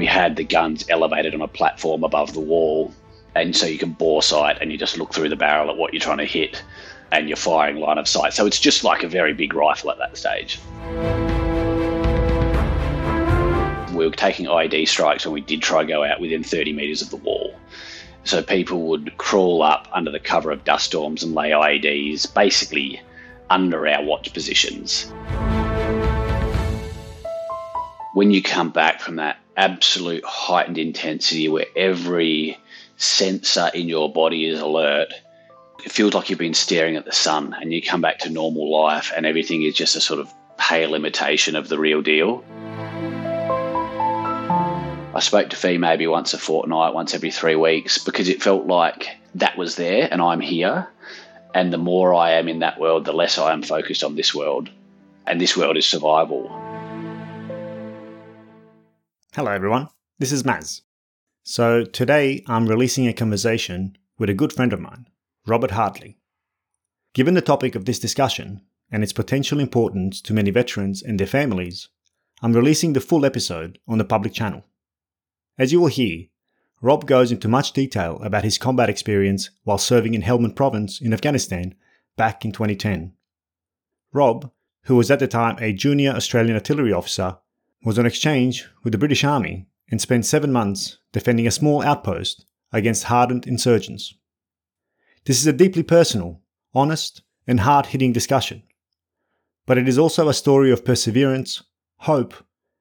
we had the guns elevated on a platform above the wall, and so you can bore sight and you just look through the barrel at what you're trying to hit, and you're firing line of sight. So it's just like a very big rifle at that stage. We were taking IED strikes when we did try to go out within 30 metres of the wall. So people would crawl up under the cover of dust storms and lay IEDs basically under our watch positions. When you come back from that absolute heightened intensity where every sensor in your body is alert, it feels like you've been staring at the sun and you come back to normal life and everything is just a sort of pale imitation of the real deal. I spoke to Fee maybe once a fortnight, once every three weeks, because it felt like that was there and I'm here. And the more I am in that world, the less I am focused on this world. And this world is survival. Hello, everyone. This is Maz. So, today I'm releasing a conversation with a good friend of mine, Robert Hartley. Given the topic of this discussion and its potential importance to many veterans and their families, I'm releasing the full episode on the public channel. As you will hear, Rob goes into much detail about his combat experience while serving in Helmand Province in Afghanistan back in 2010. Rob, who was at the time a junior Australian artillery officer, was on exchange with the British Army and spent seven months defending a small outpost against hardened insurgents. This is a deeply personal, honest, and hard hitting discussion. But it is also a story of perseverance, hope,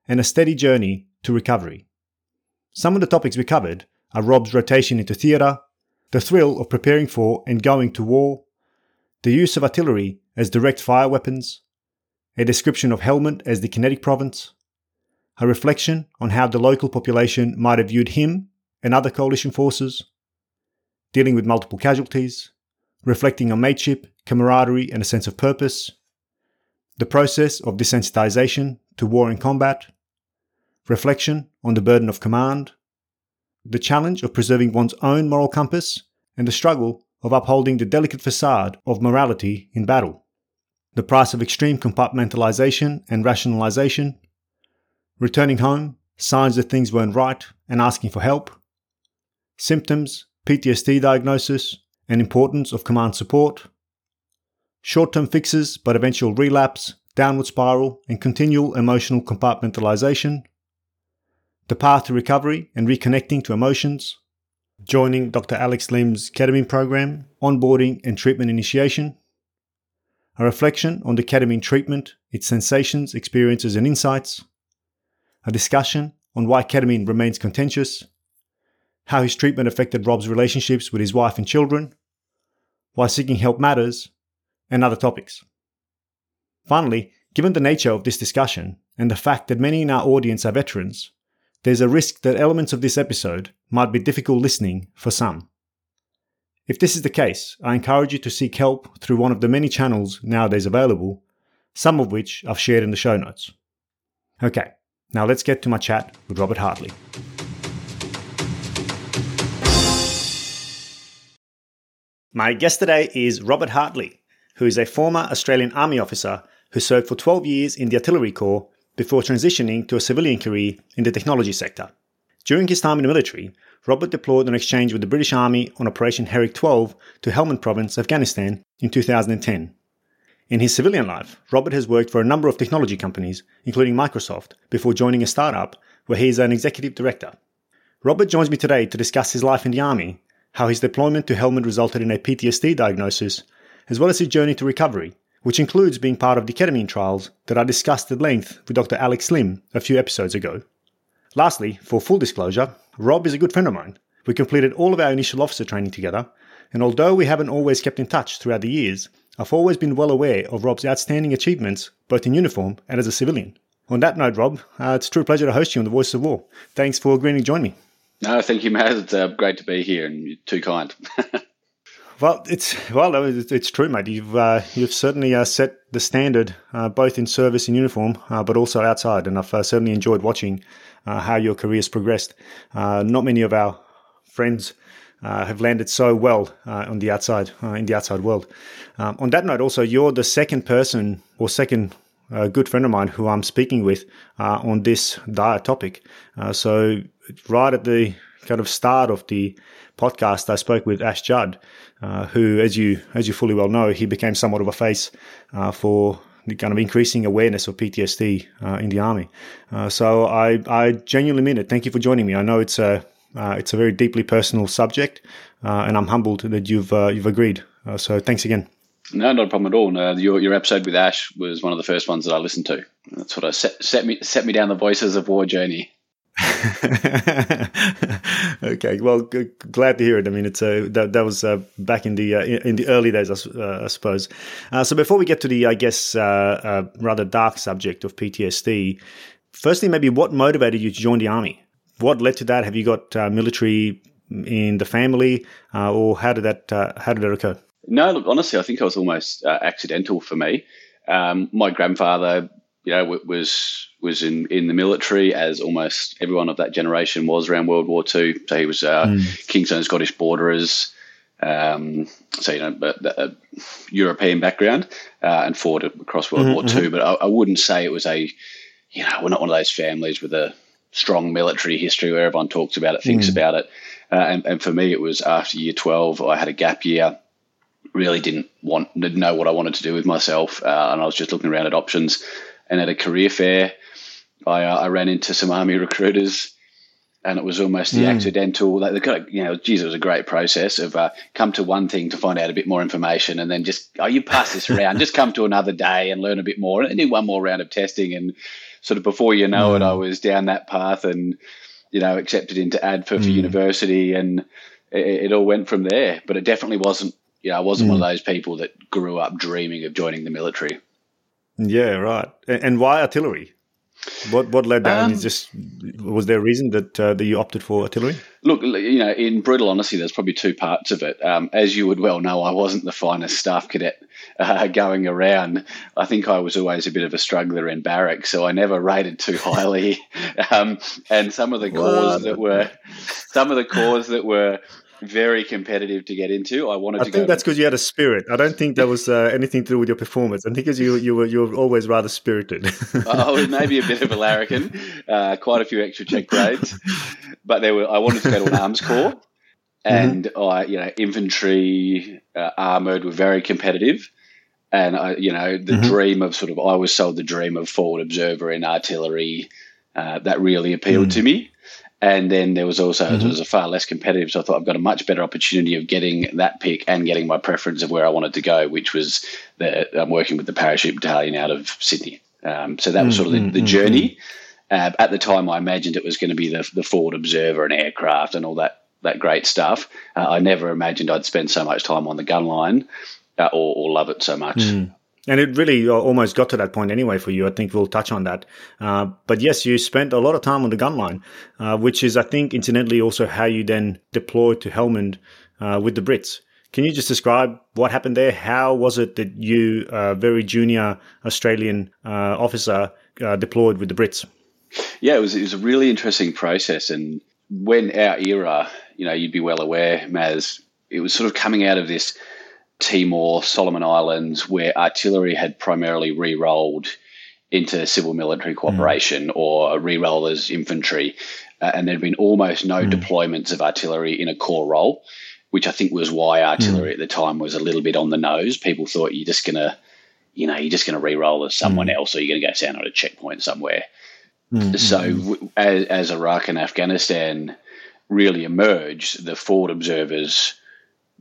and a steady journey to recovery. Some of the topics we covered are Rob's rotation into theatre, the thrill of preparing for and going to war, the use of artillery as direct fire weapons, a description of Helmand as the kinetic province, a reflection on how the local population might have viewed him and other coalition forces, dealing with multiple casualties, reflecting on mateship, camaraderie, and a sense of purpose, the process of desensitization to war and combat, reflection on the burden of command, the challenge of preserving one's own moral compass, and the struggle of upholding the delicate facade of morality in battle, the price of extreme compartmentalization and rationalization, returning home, signs that things weren't right, and asking for help, symptoms, PTSD diagnosis, and importance of command support, short term fixes but eventual relapse, downward spiral, and continual emotional compartmentalization, the path to recovery and reconnecting to emotions, joining Dr. Alex Lim's ketamine program, onboarding and treatment initiation, a reflection on the ketamine treatment, its sensations, experiences, and insights, a discussion on why ketamine remains contentious, how his treatment affected Rob's relationships with his wife and children, why seeking help matters, and other topics. Finally, given the nature of this discussion and the fact that many in our audience are veterans, there's a risk that elements of this episode might be difficult listening for some. If this is the case, I encourage you to seek help through one of the many channels nowadays available, some of which I've shared in the show notes. Okay, now let's get to my chat with Robert Hartley. My guest today is Robert Hartley, who is a former Australian Army officer who served for 12 years in the Artillery Corps before transitioning to a civilian career in the technology sector. During his time in the military, Robert deployed on exchange with the British Army on Operation Herrick 12 to Helmand Province, Afghanistan in 2010. In his civilian life, Robert has worked for a number of technology companies, including Microsoft, before joining a startup where he is an executive director. Robert joins me today to discuss his life in the Army, how his deployment to Helmand resulted in a PTSD diagnosis, as well as his journey to recovery which includes being part of the ketamine trials that I discussed at length with Dr. Alex Lim a few episodes ago. Lastly, for full disclosure, Rob is a good friend of mine. We completed all of our initial officer training together, and although we haven't always kept in touch throughout the years, I've always been well aware of Rob's outstanding achievements, both in uniform and as a civilian. On that note, Rob, uh, it's a true pleasure to host you on The Voice of War. Thanks for agreeing to join me. No, thank you, Maz. It's uh, great to be here, and you're too kind. Well, it's well, it's true, mate. You've uh, you've certainly uh, set the standard, uh, both in service and uniform, uh, but also outside. And I've uh, certainly enjoyed watching uh, how your career has progressed. not many of our friends have landed so well on the outside in the outside world. Um, on that note, also, you're the second person or second a good friend of mine who I'm speaking with uh, on this dire topic. Uh, so, right at the kind of start of the podcast, I spoke with Ash Judd, uh, who, as you as you fully well know, he became somewhat of a face uh, for the kind of increasing awareness of PTSD uh, in the army. Uh, so I, I genuinely mean it. Thank you for joining me. I know it's a uh, it's a very deeply personal subject, uh, and I'm humbled that you've you've agreed. so thanks again. No, not a problem at all. No, your your episode with Ash was one of the first ones that I listened to. That's what I set set me set me down the voices of war journey. okay, well, g- glad to hear it. I mean, it's uh, that that was uh, back in the uh, in the early days, I, uh, I suppose. Uh, so before we get to the, I guess, uh, rather dark subject of PTSD, firstly, maybe what motivated you to join the army? What led to that? Have you got military in the family, or how did that how did that occur? No, look, honestly, I think it was almost accidental for me. Um, my grandfather you know, was was in, in the military as almost everyone of that generation was around World War II. So he was uh, mm. King's Own Scottish Borderers, um, so you know, a, a European background, uh, and fought across World mm-hmm. War II. Mm-hmm. But I, I, wouldn't say it was a, you know, we're not one of those families with a strong military history where everyone talks about it, thinks mm. about it. Uh, and, and for me, it was after year twelve, I had a gap year really didn't want to know what I wanted to do with myself, uh, and I was just looking around at options. And at a career fair, I, uh, I ran into some army recruiters, and it was almost the mm. accidental. Like the you know, geez, it was a great process of uh, come to one thing to find out a bit more information, and then just oh, you pass this round, just come to another day and learn a bit more, and do one more round of testing, and sort of before you know mm. it, I was down that path, and you know, accepted into ADFA for mm. university, and it, it all went from there. But it definitely wasn't you know, I wasn't one of mm. those people that grew up dreaming of joining the military. Yeah, right. And why artillery? What what led that? Um, just was there a reason that uh, that you opted for artillery? Look, you know, in brutal honesty, there's probably two parts of it. Um, as you would well know, I wasn't the finest staff cadet uh, going around. I think I was always a bit of a struggler in barracks, so I never rated too highly. um, and some of the corps that were some of the corps that were very competitive to get into. I wanted. I to think that's because you had a spirit. I don't think that was uh, anything to do with your performance. I think because you you were you were always rather spirited. oh, maybe a bit of a larrikin. Uh, quite a few extra check grades, but there were. I wanted to go to an arms corps, mm-hmm. and mm-hmm. I you know infantry uh, armored were very competitive. And I, you know, the mm-hmm. dream of sort of, I was sold the dream of forward observer in artillery. Uh, that really appealed mm. to me. And then there was also mm-hmm. it was a far less competitive, so I thought I've got a much better opportunity of getting that pick and getting my preference of where I wanted to go, which was the, I'm working with the parachute battalion out of Sydney. Um, so that was sort of the, the mm-hmm. journey. Uh, at the time, I imagined it was going to be the, the forward observer and aircraft and all that that great stuff. Uh, I never imagined I'd spend so much time on the gun line uh, or, or, love it so much. Mm. And it really uh, almost got to that point anyway for you. I think we'll touch on that. Uh, but yes, you spent a lot of time on the gun line, uh, which is, I think, incidentally also how you then deployed to Helmand uh, with the Brits. Can you just describe what happened there? How was it that you, a very junior Australian uh, officer, uh, deployed with the Brits? Yeah, it was, it was a really interesting process. And when our era, you know, you'd be well aware, Maz, it was sort of coming out of this – Timor, Solomon Islands, where artillery had primarily re rolled into civil military cooperation mm. or re roll as infantry. Uh, and there'd been almost no mm. deployments of artillery in a core role, which I think was why artillery mm. at the time was a little bit on the nose. People thought you're just going to, you know, you're just going to re roll as someone mm. else or you're going to go stand on a checkpoint somewhere. Mm, so, w- as, as Iraq and Afghanistan really emerged, the forward observers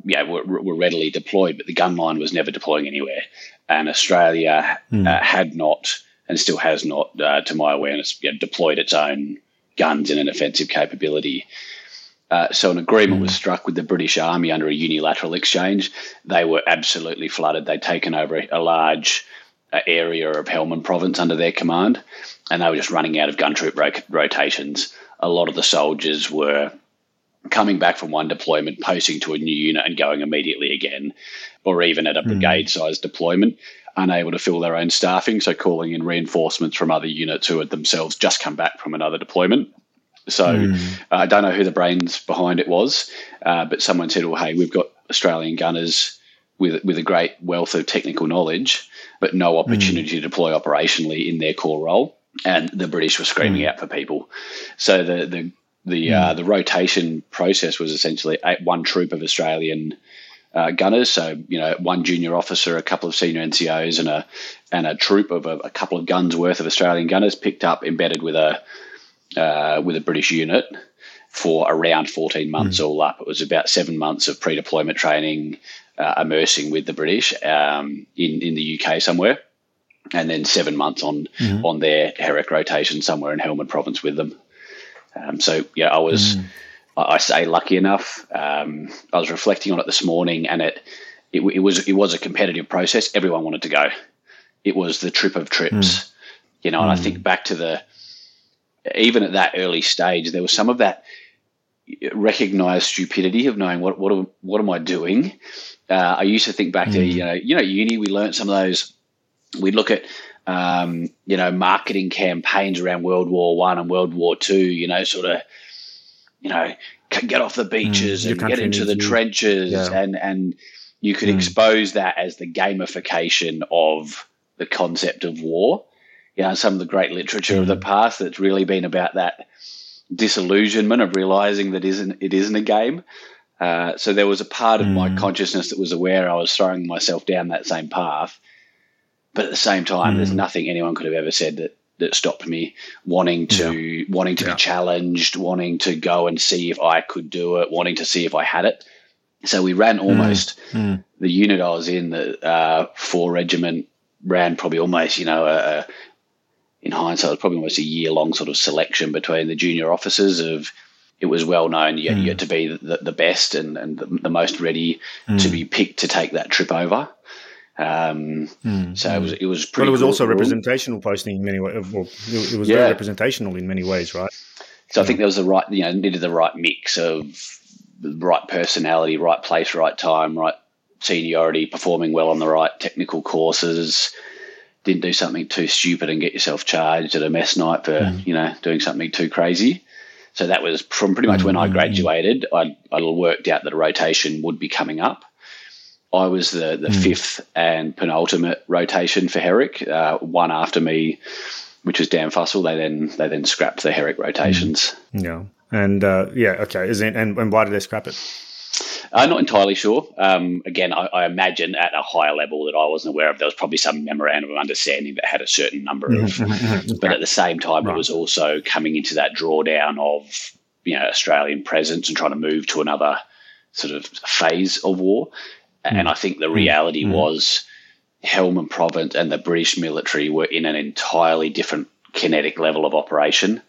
yeah, were, were, readily deployed, but the gun line was never deploying anywhere. And Australia mm. uh, had not, and still has not, uh, to my awareness, deployed its own guns in an offensive capability. Uh, so an agreement mm. was struck with the British Army under a unilateral exchange. They were absolutely flooded. They'd taken over a large uh, area of Helmand Province under their command, and they were just running out of gun troop ro- rotations. A lot of the soldiers were coming back from one deployment, posting to a new unit and going immediately again, or even at a mm. brigade sized deployment, unable to fill their own staffing. So calling in reinforcements from other units who had themselves just come back from another deployment. So mm. uh, I don't know who the brains behind it was, uh, but someone said, "Well, hey, we've got Australian gunners with with a great wealth of technical knowledge, but no opportunity to deploy operationally in their core role. And the British were screaming out for people. So the the the uh, the rotation process was essentially eight, one troop of Australian uh, gunners. So you know, one junior officer, a couple of senior NCOs, and a and a troop of a, a couple of guns worth of Australian gunners picked up, embedded with a uh, with a British unit for around 14 months mm. all up. It was about seven months of pre-deployment training, uh, immersing with the British um, in in the UK somewhere, and then seven months on mm. on their Herrick rotation somewhere in Helmand Province with them. Um, so yeah, I was. Mm. I say lucky enough. Um, I was reflecting on it this morning, and it, it, it was it was a competitive process. Everyone wanted to go. It was the trip of trips, mm. you know. And I hmm. think back to the even at that early stage, there was some of that recognized stupidity of knowing what what what am I doing. Uh, I used to think back mm. to you know you know uni we learned some of those. We'd look at um, you know marketing campaigns around World War One and World War Two. You know, sort of you know, get off the mm, beaches mm, and get into the you. trenches yeah. and and you could mm. expose that as the gamification of the concept of war. You know, some of the great literature mm. of the mm. past that's really been about that disillusionment of realizing that isn't it isn't a game. Uh, so there was a part of my mm. consciousness that was aware I was throwing myself down that same path, but at the same time, there's nothing anyone could have ever said that that stopped me wanting to yeah. wanting to yeah. be challenged, wanting to go and see if I could do it, wanting to see if I had it. So we ran almost mm. Mm. the unit I was in, the uh, four regiment, ran probably almost you know a, a, in hindsight, it was probably almost a year long sort of selection between the junior officers of. It was well known you, mm. you had to be the, the best and, and the, the most ready to mm. be picked to take that trip over. Um, mm, so mm. it was it was pretty. Well, it was cool also representational posting in many ways. Well, it was yeah. very representational in many ways, right? So yeah. I think there was the right, you know, needed the right mix of the right personality, right place, right time, right seniority, performing well on the right technical courses. Didn't do something too stupid and get yourself charged at a mess night for mm. you know doing something too crazy. So that was from pretty much when I mm. graduated. I I worked out that a rotation would be coming up. I was the, the mm. fifth and penultimate rotation for Herrick. Uh, one after me, which was Dan Fussell. They then they then scrapped the Herrick rotations. Mm. Yeah, and uh, yeah, okay. Is it, and, and why did they scrap it? I'm not entirely sure. Um, again, I, I, imagine at a higher level that I wasn't aware of, there was probably some memorandum of understanding that had a certain number of. Mm-hmm, mm-hmm. But at the same time, right. it was also coming into that drawdown of you know Australian presence and trying to move to another sort of phase of war. And mm. I think the reality mm. was Helmand Province and the British military were in an entirely different kinetic level of operation.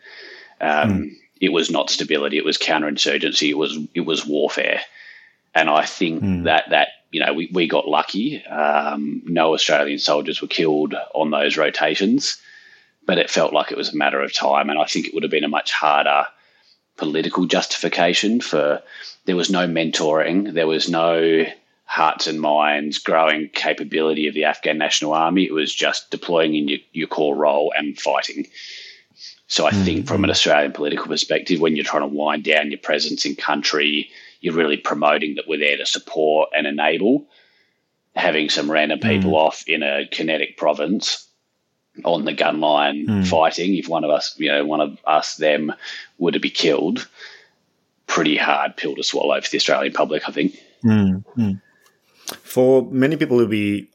Um. It was not stability; it was counterinsurgency. It was it was warfare, and I think mm. that that you know we, we got lucky. Um, no Australian soldiers were killed on those rotations, but it felt like it was a matter of time. And I think it would have been a much harder political justification for. There was no mentoring. There was no hearts and minds, growing capability of the Afghan National Army. It was just deploying in your, your core role and fighting. So I mm-hmm. think from an Australian political perspective, when you're trying to wind down your presence in country, you're really promoting that we're there to support and enable. Having some random people mm. off in a kinetic province on the gun line mm. fighting, if one of us, you know, one of us, them were to be killed, pretty hard pill to swallow for the Australian public, I think. For many people, it will be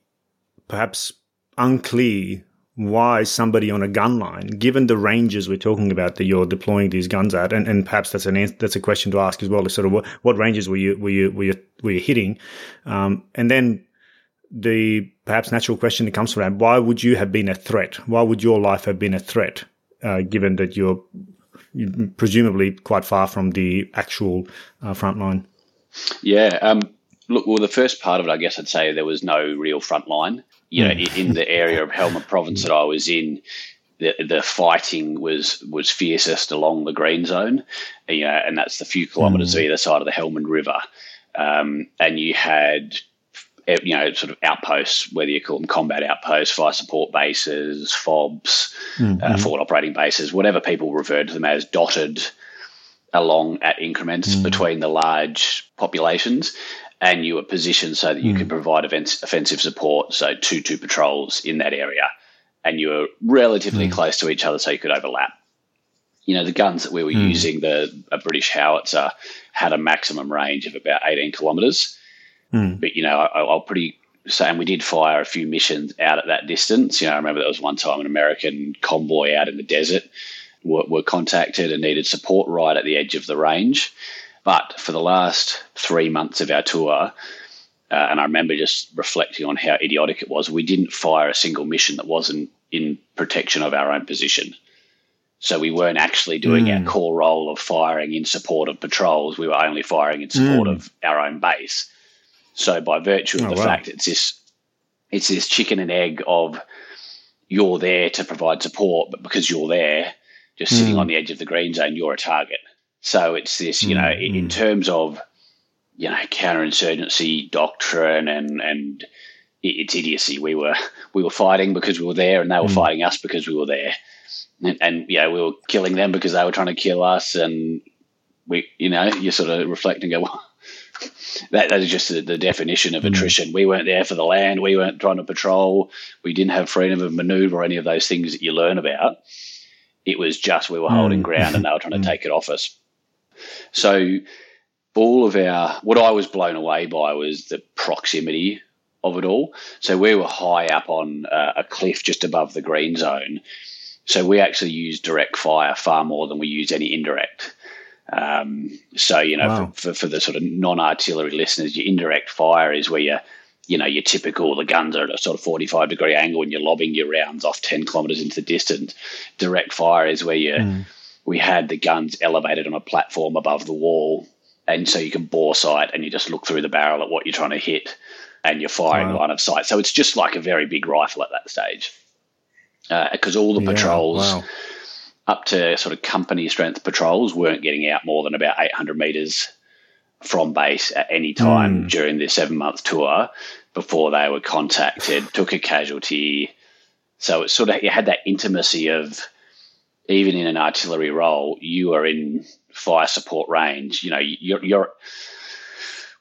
perhaps unclear why somebody on a gun line, given the ranges we're talking about that you're deploying these guns at, and, and perhaps that's an answer, that's a question to ask as well. Is sort of what, what ranges were you were you were you, were you hitting, um, and then the perhaps natural question that comes from that: Why would you have been a threat? Why would your life have been a threat, uh, given that you're presumably quite far from the actual uh, front line? Yeah, um, Look, well, the first part of it, I guess I'd say there was no real front line. You know, mm. in the area of Helmand Province that I was in, the, the fighting was was fiercest along the green zone, you know, and that's the few kilometres mm. either side of the Helmand River. Um, and you had, eh, you know, sort of outposts, whether you call them combat outposts, fire support bases, FOBs, mm-hmm. uh, forward operating bases, whatever people referred to them as, dotted along at increments mm. between the large populations and you were positioned so that you mm. could provide offensive support, so two two patrols in that area, and you were relatively mm. close to each other, so you could overlap. You know, the guns that we were mm. using, the a British howitzer, had a maximum range of about eighteen kilometres. Hmm. But you know, I, I'll pretty say, and we did fire a few missions out at that distance. You know, I remember there was one time an American convoy out in the desert were, were contacted and needed support right at the edge of the range but for the last three months of our tour, uh, and I remember just reflecting on how idiotic it was, we didn't fire a single mission that wasn't in protection of our own position. So we weren't actually doing mm. our core role of firing in support of patrols. We were only firing in support mm. of our own base. So by virtue of oh, the wow. fact it's this it's this chicken and egg of you're there to provide support, but because you're there, just mm. sitting on the edge of the green zone, you're a target. So it's this, you know, mm-hmm. in terms of, you know, counterinsurgency doctrine and, and it's idiocy. We were, we were fighting because we were there and they were mm. fighting us because we were there. And, and, yeah, we were killing them because they were trying to kill us. And we, you know, you sort of reflect and go, well, that, that is just the, the definition of mm. attrition. We weren't there for the land. We weren't trying to patrol. We didn't have freedom of maneuver or any of those things that you learn about. It was just we were holding mm. ground and they were trying to take it off us. So all of our what I was blown away by was the proximity of it all. So we were high up on uh, a cliff just above the green zone. So we actually used direct fire far more than we used any indirect. Um, so you know, wow. for, for, for, the sort of non-artillery listeners, your indirect fire is where you, you know, your typical the guns are at a sort of forty-five degree angle and you're lobbing your rounds off ten kilometres into the distance. Direct fire is where you mm we had the guns elevated on a platform above the wall. And so you can bore sight and you just look through the barrel at what you're trying to hit and you're firing wow. line of sight. So it's just like a very big rifle at that stage. Because uh, all the yeah, patrols wow. up to sort of company strength patrols weren't getting out more than about 800 meters from base at any time mm. during this seven month tour before they were contacted, took a casualty. So it sort of, you had that intimacy of, even in an artillery role, you are in fire support range. You know, you're, you're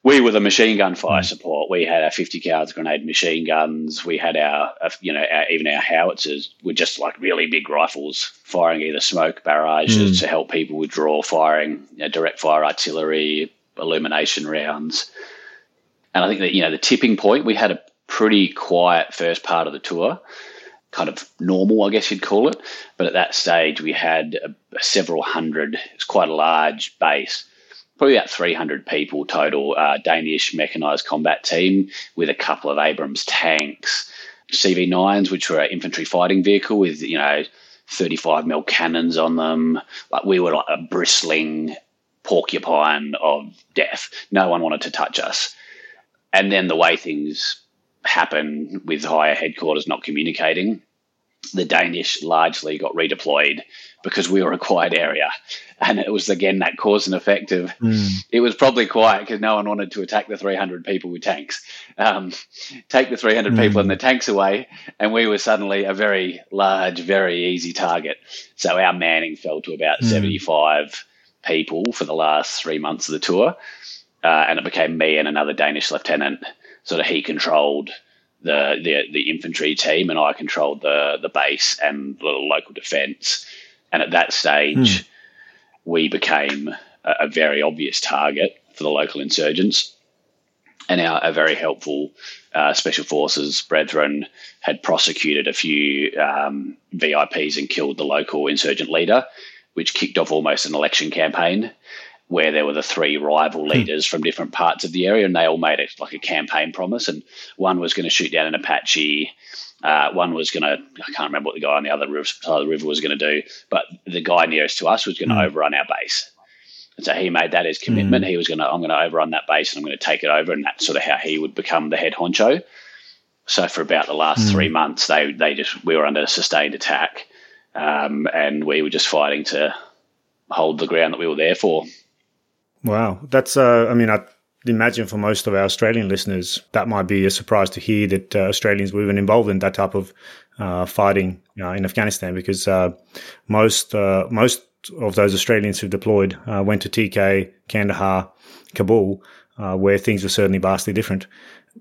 we were the machine gun fire mm. support. We had our 50 cal grenade machine guns. We had our, you know, our, even our howitzers were just like really big rifles firing either smoke barrages mm. to help people withdraw firing, you know, direct fire artillery, illumination rounds. And I think that, you know, the tipping point, we had a pretty quiet first part of the tour kind of normal, I guess you'd call it. But at that stage, we had a, a several hundred, it's quite a large base, probably about 300 people total, uh, Danish mechanized combat team with a couple of Abrams tanks, CV9s, which were an infantry fighting vehicle with, you know, 35 mil cannons on them. Like we were like a bristling porcupine of death. No one wanted to touch us. And then the way things happen with higher headquarters not communicating. The Danish largely got redeployed because we were a quiet area. And it was again that cause and effect of mm. it was probably quiet because no one wanted to attack the 300 people with tanks. Um, take the 300 mm. people and the tanks away, and we were suddenly a very large, very easy target. So our manning fell to about mm. 75 people for the last three months of the tour. Uh, and it became me and another Danish lieutenant sort of he controlled the, the the infantry team, and I controlled the the base and the local defence. And at that stage, mm. we became a, a, very obvious target for the local insurgents. And our, a very helpful uh, special forces brethren had prosecuted a few um, VIPs and killed the local insurgent leader, which kicked off almost an election campaign where there were the three rival hmm. leaders from different parts of the area, and they all made it like a campaign promise. And one was going to shoot down an Apache. Uh, one was going to, I can't remember what the guy on the other side of the river was going to do, but the guy nearest to us was going to mm. overrun our base. And so he made that his commitment. Mm. He was going to, I'm going to overrun that base and I'm going to take it over. And that's sort of how he would become the head honcho. So for about the last mm. three months, they, they just, we were under sustained attack. Um, and we were just fighting to hold the ground that we were there for. Wow, that's. Uh, I mean, I imagine for most of our Australian listeners, that might be a surprise to hear that uh, Australians were even involved in that type of uh, fighting in Afghanistan, because uh, most uh, most of those Australians who deployed uh, went to TK, Kandahar, Kabul, uh, where things were certainly vastly different.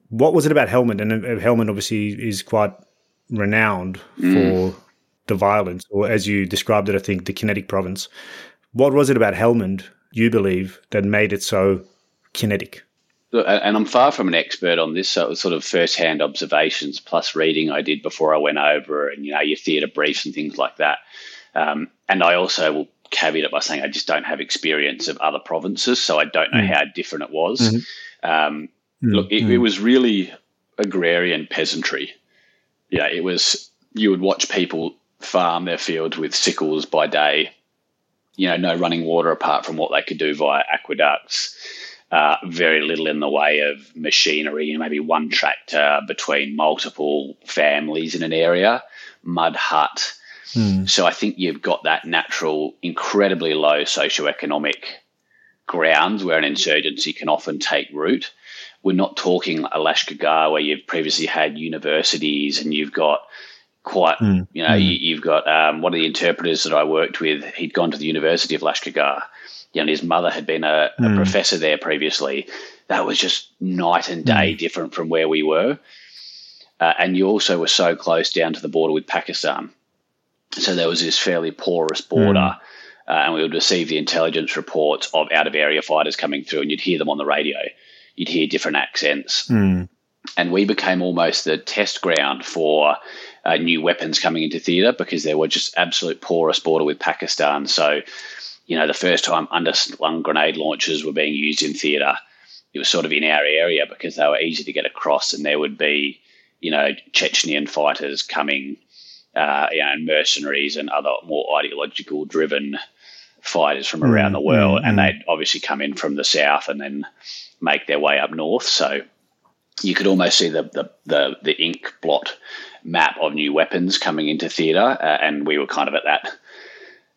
What was it about Helmand? And uh, Helmand obviously is quite renowned mm. for the violence, or as you described it, I think the kinetic province. What was it about Helmand, you believe, that made it so kinetic? and I'm far from an expert on this, so it was sort of first-hand observations plus reading I did before I went over, and you know your theatre briefs and things like that. Um, and I also will caveat it by saying I just don't have experience of other provinces, so I don't know mm. how different it was. Mm-hmm. Um, mm. Look, it, it, was really agrarian peasantry. Yeah, it was. You would watch people farm their fields with sickles by day. You know, no running water apart from what they could do via aqueducts uh, very little in the way of machinery, you know, maybe one tractor between multiple families in an area, mud hut. Mm. So I think you've got that natural, incredibly low socioeconomic grounds where an insurgency can often take root. We're not talking a Lashkar where you've previously had universities and you've got quite, mm. you know, mm. you, have got um, one of the interpreters that I worked with, he'd gone to the University of Lashkar you know, his mother had been a, a mm. professor there previously. That was just night and day mm. different from where we were. Uh, and you also were so close down to the border with Pakistan. So there was this fairly porous border. Mm. Uh, and we would receive the intelligence reports of out of area fighters coming through, and you'd hear them on the radio. You'd hear different accents. Mm. And we became almost the test ground for uh, new weapons coming into theatre because there were just absolute porous border with Pakistan. So you know, the first time underslung grenade launchers were being used in theatre, it was sort of in our area because they were easy to get across, and there would be, you know, Chechenian fighters coming, uh, you know, mercenaries and other more ideological driven fighters from around mm, the world, mm, and mm. they'd obviously come in from the south and then make their way up north. So you could almost see the the the, the ink blot map of new weapons coming into theatre, uh, and we were kind of at that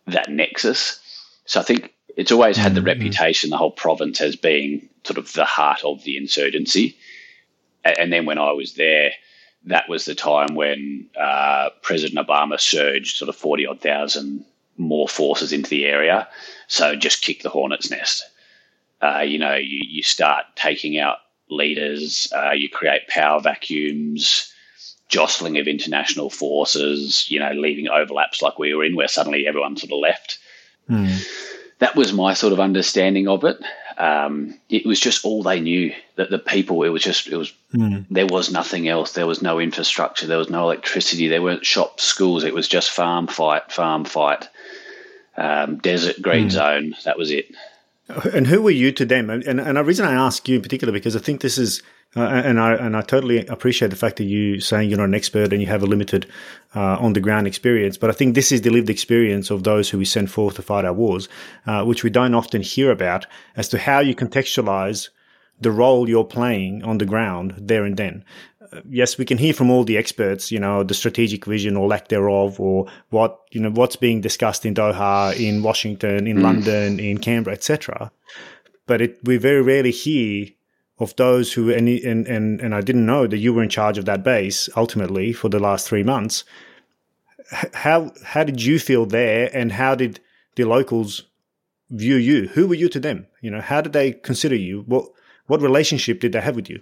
that nexus. So I think it's always had the mm-hmm. reputation, the whole province, as being sort of the heart of the insurgency. And then when I was there, that was the time when uh, President Obama surged sort of 40 odd thousand more forces into the area. So just kick the hornet's nest. Uh, you know, you, you start taking out leaders, uh, you create power vacuums, jostling of international forces, you know, leaving overlaps like we were in, where suddenly everyone sort of left. Mm. That was my sort of understanding of it. Um, it was just all they knew that the people. It was just it was mm. there was nothing else. There was no infrastructure. There was no electricity. There weren't shops, schools. It was just farm fight, farm fight, um, desert green mm. zone. That was it. And who were you to them? And, and, and the reason I ask you in particular because I think this is uh, and I and I totally appreciate the fact that you saying you're not an expert and you have a limited uh, on the ground experience. But I think this is the lived experience of those who we send forth to fight our wars, uh, which we don't often hear about as to how you contextualize the role you're playing on the ground there and then. Uh, yes, we can hear from all the experts, you know, the strategic vision or lack thereof, or what you know what's being discussed in Doha, in Washington, in mm. London, in Canberra, etc. But it, we very rarely hear of those who and, and and and I didn't know that you were in charge of that base ultimately for the last three months. How how did you feel there, and how did the locals view you? Who were you to them? You know, how did they consider you? What what relationship did they have with you?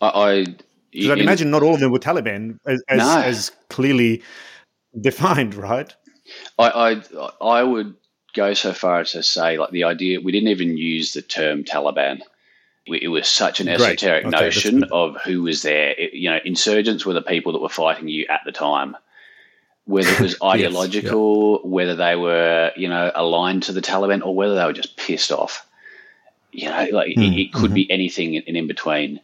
I, I I'd imagine not all of them were Taliban as as, no. as clearly defined, right? I, I I would go so far as to say like the idea we didn't even use the term Taliban it was such an esoteric okay, notion of who was there. It, you know, insurgents were the people that were fighting you at the time. Whether it was ideological, yes, whether they were, you know, aligned to the Taliban, or whether they were just pissed off. You know, like mm, it, it, could mm-hmm. be anything in, in between.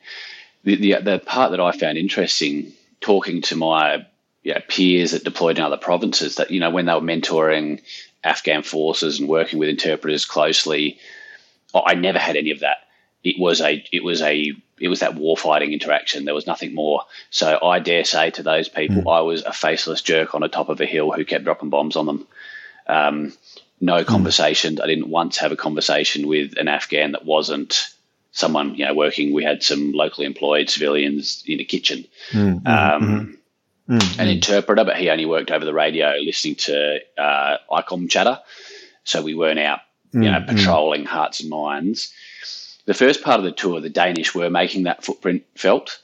The, the, the part that I found interesting, talking to my you know, peers that deployed in other provinces, that you know when they were mentoring Afghan forces and working with interpreters closely, I never had any of that it was a it was a it was that warfighting interaction. There was nothing more. So I dare say to those people, mm. I was a faceless jerk on the top of a hill who kept dropping bombs on them. Um, no hmm. conversations. Mm. I didn't once have a conversation with an Afghan that wasn't someone you know working. We had some locally employed civilians in the kitchen. Mm. Um, mm. An interpreter, but he only worked over the radio, listening to uh, ICOM chatter. So we weren't out, you know, patrolling hearts and minds the first part of the tour, the Danish were making that footprint felt.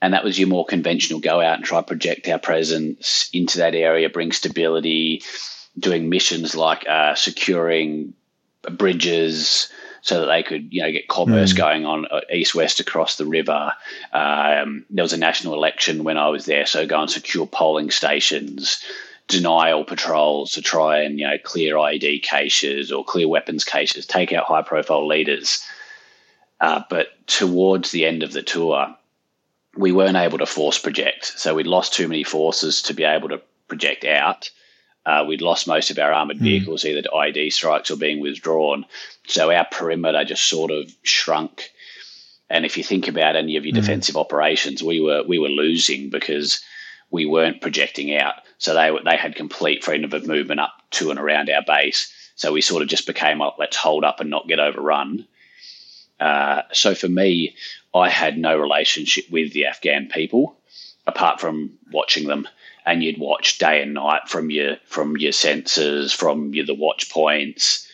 And that was your more conventional go out and try project our presence into that area, bring stability, doing missions like uh, securing bridges so that they could, you know, get commerce mm. going on uh, east west across the river. Um, there was a national election when I was there, so go and secure polling stations, denial patrols to try and you know clear IED caches or clear weapons caches, take out high profile leaders. Uh, but towards the end of the tour, we weren't able to force project, so we'd lost too many forces to be able to project out. Uh, we'd lost most of our armored hmm. vehicles either to IED strikes or being withdrawn. So our perimeter just sort of shrunk. And if you think about any of your mm. defensive operations, we were we were losing because we weren't projecting out. So they they had complete freedom of movement up to and around our base. So we sort of just became like, let's hold up and not get overrun. Uh, so for me, I had no relationship with the Afghan people apart from watching them and you'd watch day and night from your from your sensors, from your the watch points.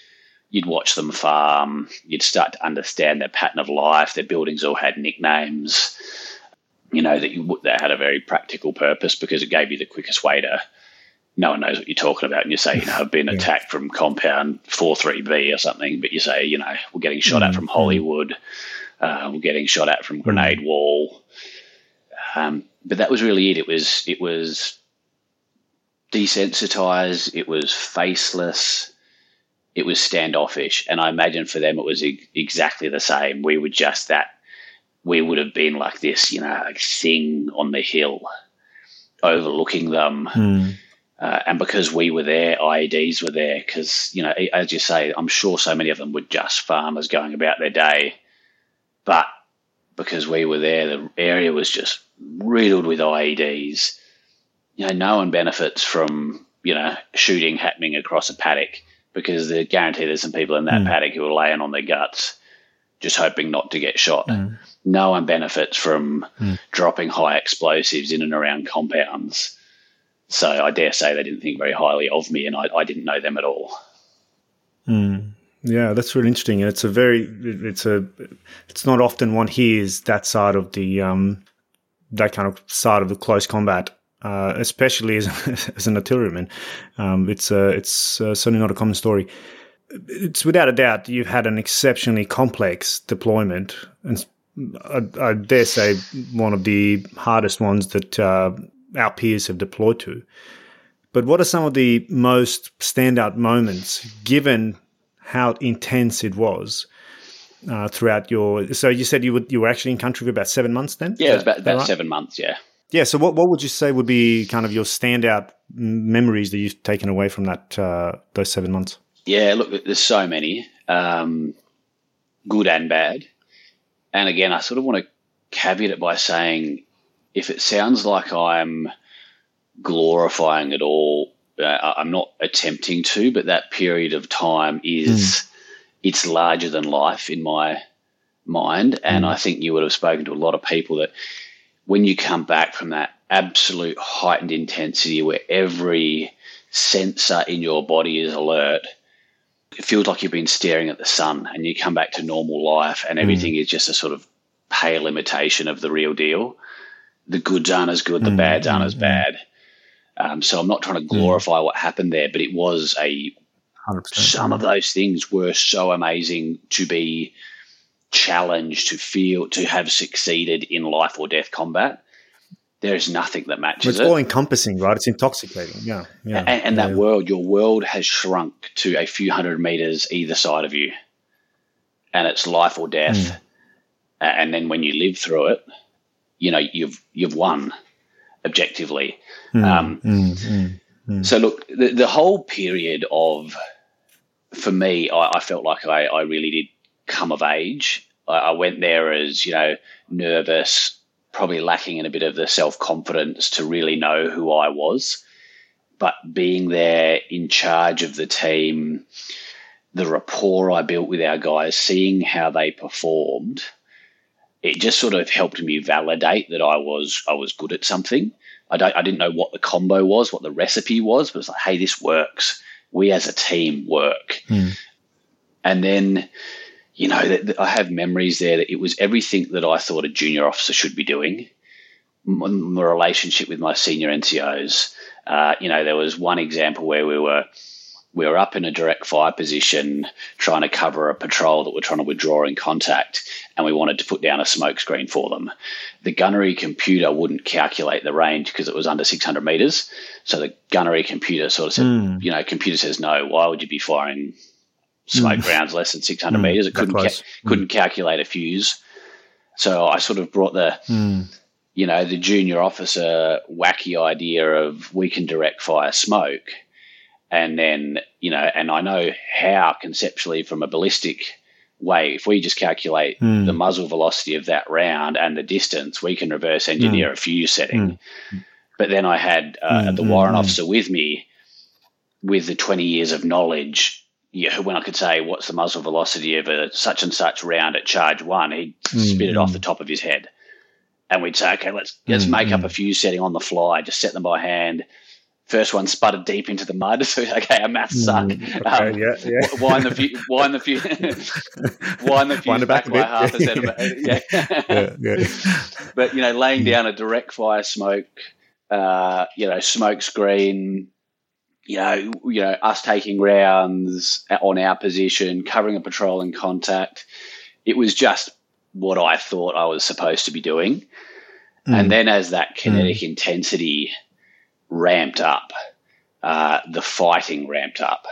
You'd watch them farm. You'd start to understand their pattern of life. Their buildings all had nicknames. You know that you, that had a very practical purpose because it gave you the quickest way to. No one knows what you're talking about, and you say, you know, I've been yeah. attacked from compound four three B or something, but you say, you know, we're getting shot mm-hmm. at from Hollywood. Uh, we're getting shot at from Grenade mm-hmm. Wall. Um, but that was really it. It was it was desensitized, it was faceless, it was standoffish. And I imagine for them it was e- exactly the same. We were just that, we would have been like this, you know, like thing on the hill, overlooking them. Mm. Uh, and because we were there, IEDs were there. Because, you know, as you say, I'm sure so many of them were just farmers going about their day. But because we were there, the area was just riddled with IEDs you know, no one benefits from, you know, shooting happening across a paddock because they guarantee there's some people in that mm. paddock who are laying on their guts just hoping not to get shot. Mm. No one benefits from mm. dropping high explosives in and around compounds. So I dare say they didn't think very highly of me, and I, I didn't know them at all. Mm. Yeah, that's really interesting. It's a very, it's a, it's not often one hears that side of the, um, that kind of side of the close combat uh, especially as, as an artilleryman. Um, it's uh, it's uh, certainly not a common story. It's without a doubt you've had an exceptionally complex deployment, and I, I dare say one of the hardest ones that uh, our peers have deployed to. But what are some of the most standout moments, given how intense it was? Uh, throughout your, so you said you were you were actually in country for about seven months then. Yeah, it was about, about right? seven months. Yeah. Yeah. So, what what would you say would be kind of your standout memories that you've taken away from that uh, those seven months? Yeah. Look, there's so many, um, good and bad. And again, I sort of want to caveat it by saying, if it sounds like I'm glorifying it all, uh, I'm not attempting to. But that period of time is mm. it's larger than life in my mind, and mm. I think you would have spoken to a lot of people that when you come back from that absolute heightened intensity where every sensor in your body is alert, it feels like you've been staring at the sun and you come back to normal life and everything mm. is just a sort of pale imitation of the real deal. The goods aren't as good, the mm. bads aren't as mm. bad. Um, so I'm not trying to mm. glorify what happened there, but it was a 100%. some of those things were so amazing to be challenged, to feel to have succeeded in life or death combat there is nothing that matches it's it. all encompassing right it's intoxicating yeah yeah and, and yeah, that world your world has shrunk to a few hundred meters either side of you and it's life or death mm. and then when you live through it you know you've you've won objectively mm. Um, mm, so look the, the whole period of for me I, I felt like I, I really did come of age. I, I went there as, you know, nervous, probably lacking in a bit of the self confidence to really know who I was. But being there in charge of the team, the rapport I built with our guys, seeing how they performed, it just sort of helped me validate that I was I was good at something. I, don't, I didn't know what the combo was, what the recipe was, but it's like, hey, this works. We as a team work. Mm. And then you know, that, that I have memories there that it was everything that I thought a junior officer should be doing. My, my relationship with my senior NCOs. Uh, you know, there was one example where we were we were up in a direct fire position trying to cover a patrol that were trying to withdraw in contact and we wanted to put down a smoke screen for them. The gunnery computer wouldn't calculate the range because it was under 600 meters. So the gunnery computer sort of said, mm. you know, computer says no. Why would you be firing smoke mm. rounds less than 600 mm. meters? It couldn't ca- couldn't calculate a fuse. So I sort of brought the you know the junior officer wacky idea of we can direct fire smoke and then you know, and I know how conceptually from a ballistic way, if we just calculate mm. the muzzle velocity of that round and the distance, we can reverse engineer mm. a fuse setting. Mm. But then I had uh, the warrant officer with me with the 20 years of knowledge. Yeah, when I could say what's the muzzle velocity of a such and such round at charge one, he'd spit it off the top of his head, and we'd say, okay, let's let's make up a fuse setting on the fly, just set them by hand first one sputtered deep into the mud. So okay, our maths mm, suck. okay, um, yeah, yeah. Wind the few, the few, wind the fuse back, back by half a centimetre. Yeah. yeah, yeah. but you know, laying mm. down a direct fire smoke, uh, you know, smoke screen. You know, you know, us taking rounds on our position, covering a patrol in contact. It was just what I thought I was supposed to be doing. Mm. And then as that kinetic mm. intensity ramped up, uh, the fighting ramped up.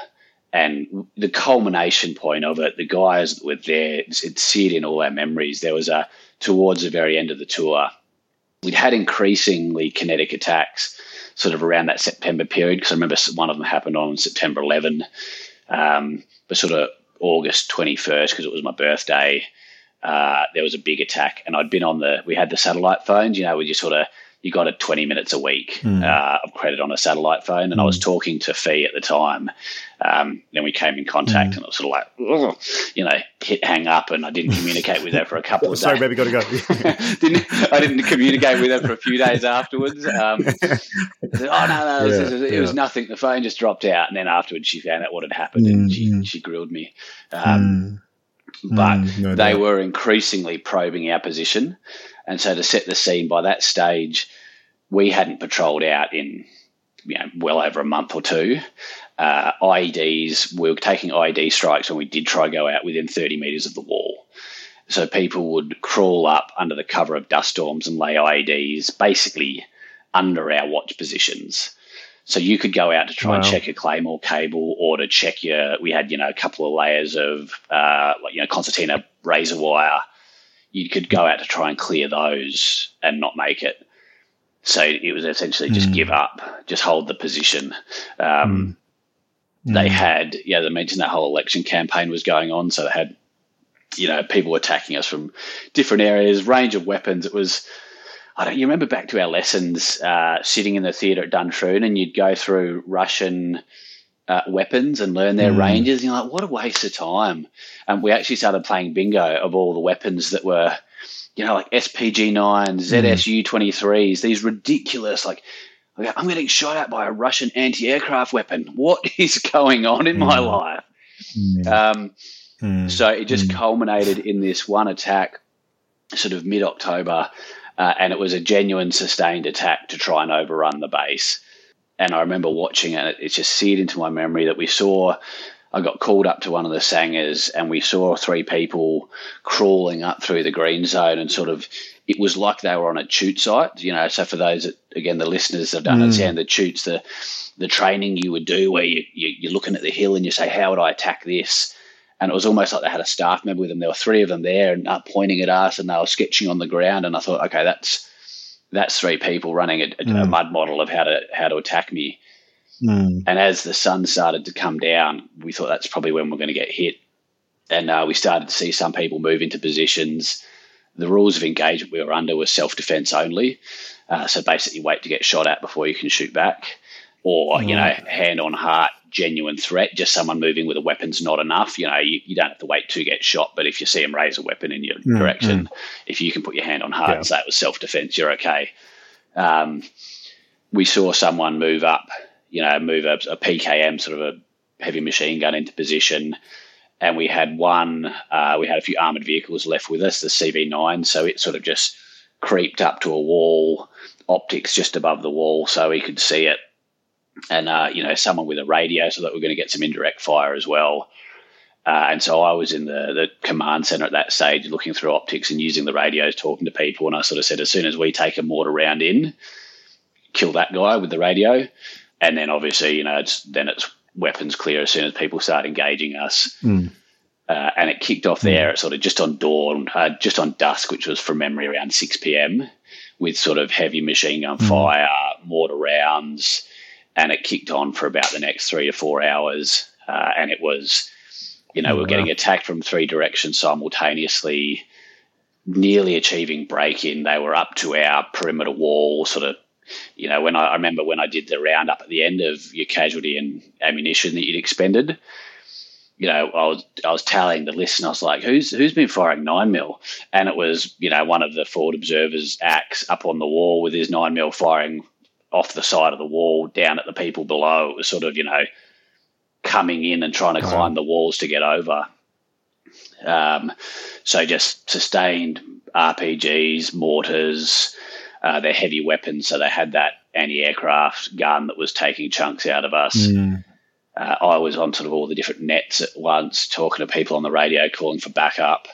And the culmination point of it, the guys that were there, it's seared in all our memories. There was a, towards the very end of the tour, we'd had increasingly kinetic attacks sort of around that September period, because I remember one of them happened on September 11, um, but sort of August 21st, because it was my birthday. Uh, there was a big attack, and I'd been on the. We had the satellite phones, you know, we just sort of you got it 20 minutes a week mm. uh, of credit on a satellite phone. And mm. I was hmm. talking to Fee at the time. Um, then we came in contact mm. and it was sort of like, you know, hit hang up and I didn't communicate with her for a couple of days. Sorry, baby, got to go. didn't, I didn't communicate with her for a few days afterwards. Um, said, oh, no, no, yeah, it, yeah. was nothing. The phone just dropped out. And then afterwards she found out what had happened and she, hmm. she grilled me. Um, hmm. but no they doubt. were increasingly probing our position. And so to set the scene by that stage, we hadn't patrolled out in you know well over a month or two. Uh, IEDs, we were taking IED strikes when we did try to go out within 30 metres of the wall. So people would crawl up under the cover of dust storms and lay IEDs basically under our watch positions. So you could go out to try wow. and check a claymore cable or to check your. We had you know a couple of layers of uh, like you know concertina razor wire you could go out to try and clear those and not make it. So it was essentially just mm. give up, just hold the position. Um, mm. They had, yeah, they mentioned that whole election campaign was going on. So they had, you know, people attacking us from different areas, range of weapons. It was, I don't, you remember back to our lessons uh, sitting in the theatre at Duntroon and you'd go through Russian uh, weapons and learn their mm. ranges. And you're like, what a waste of time. And we actually started playing bingo of all the weapons that were, you know, like SPG 9, ZSU 23s, these ridiculous, like, I'm getting shot at by a Russian anti aircraft weapon. What is going on in mm. my life? Mm. Um, mm. So it just culminated in this one attack, sort of mid October, uh, and it was a genuine sustained attack to try and overrun the base. And I remember watching it, it just seared into my memory that we saw. I got called up to one of the sangars and we saw three people crawling up through the green zone and sort of it was like they were on a TEWT site, you know. So for those that again the listeners have done mm. understand the TEWTs, the the training you would do where you, you you're looking at the hill and you say, How would I attack this? And it was almost like they had a staff member with them. There were three of them there and uh, pointing at us and they were sketching on the ground and I thought, okay, that's that's three people running a, mm. a mud model of how to how to attack me. Mm. And as the sun started to come down, we thought that's probably when we're going to get hit. And uh, we started to see some people move into positions. The rules of engagement we were under were self defense only. Uh, so basically, wait to get shot at before you can shoot back, or you know, hand on heart, genuine threat. Just someone moving with a weapon's not enough. You know, you, you don't have to wait to get shot, but if you see them raise a weapon in your mm, direction, mm. if you can put your hand on heart yeah. and say it was self defense, you're okay. Um, we saw someone move up, you know, move a, a PKM, sort of a heavy machine gun into position. and we had one. Uh, we had a few armored vehicles left with us, the CV9. So it sort of just creeped up to a wall, optics just above the wall, so we could see it. And uh, you know, someone with a radio, so that we're going to get some indirect fire as well. Uh, and so I was in the, the command center at that stage, looking through optics and using the radios, talking to people. And I sort of said, as soon as we take a mortar round in, kill that guy with the radio. And then obviously, you know, it's then it's weapons clear as soon as people start engaging us. Mm. Uh, and it kicked off there at sort of just on dawn, uh, just on dusk, which was from memory around 6 p.m., with sort of heavy machine gun fire, mortar rounds. And it kicked on for about the next three to four hours. Uh, and it was, you know, Oh, we were getting attacked from three directions simultaneously, nearly achieving break in. They were up to our perimeter wall, sort of you know, when I, I remember when I did the roundup at the end of your casualty and ammunition that you'd expended, you know, I was I was tallying the list and I was like, who's who's been firing nine mil? And it was, you know, one of the forward observers axe up on the wall with his nine mil firing off the side of the wall down at the people below. It was sort of, you know, coming in and trying to Wow. climb the walls to get over. Um, so just sustained RPGs, mortars, uh, they're heavy weapons, so they had that anti-aircraft gun that was taking chunks out of us. Mm. Uh, I was on sort of all the different nets at once, talking to people on the radio, calling for backup.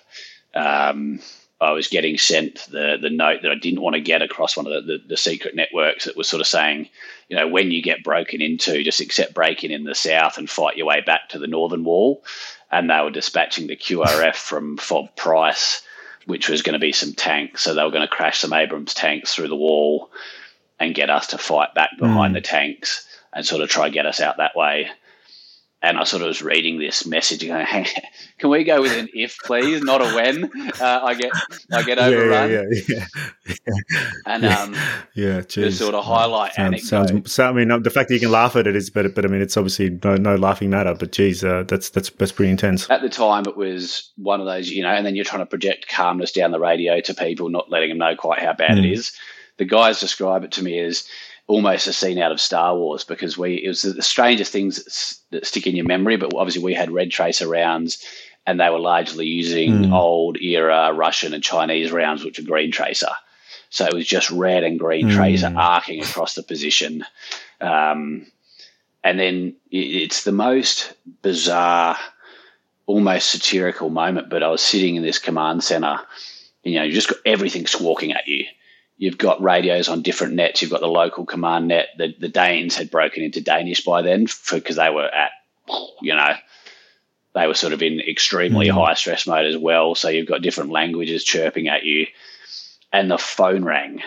Um, I was getting sent the the note that I didn't want to get across one of the, the, the secret networks that was sort of saying, you know, when you get broken into, just accept breaking in the south and fight your way back to the northern wall. And they were dispatching the QRF from Fob Price, which was going to be some tanks. So they were going to crash some Abrams tanks through the wall and get us to fight back behind Mm. the tanks and sort of try and get us out that way. And I sort of was reading this message going, hey, can we go with an if, please, not a when? Uh, I get I get overrun. Yeah, yeah, yeah. And Yeah. um, Yeah, just geez. sort of highlight Sounds, anecdote. sounds, so, I mean, uh, the fact that you can laugh at it is better, but I mean, it's obviously no, no laughing matter. But geez, uh, that's that's that's pretty intense. at the time it was one of those you know and then you're trying to project calmness down the radio to people not letting them know quite how bad it Mm. is the guys describe it to me as almost a scene out of star wars because we it was the strangest things that, stick in your memory but obviously we had red tracer rounds and they were largely using Mm. old era russian and chinese rounds which are green tracer so it was just red and green Mm. tracer arcing across the position um, and then it's the most bizarre almost satirical moment, but I was sitting in this command center. You know, you just got everything squawking at you. You've got radios on different nets. You've got the local command net. The, the Danes had broken into Danish by then because they were at, you know, they were sort of in extremely Mm. high stress mode as well. So you've got different languages chirping at you, and the phone rang,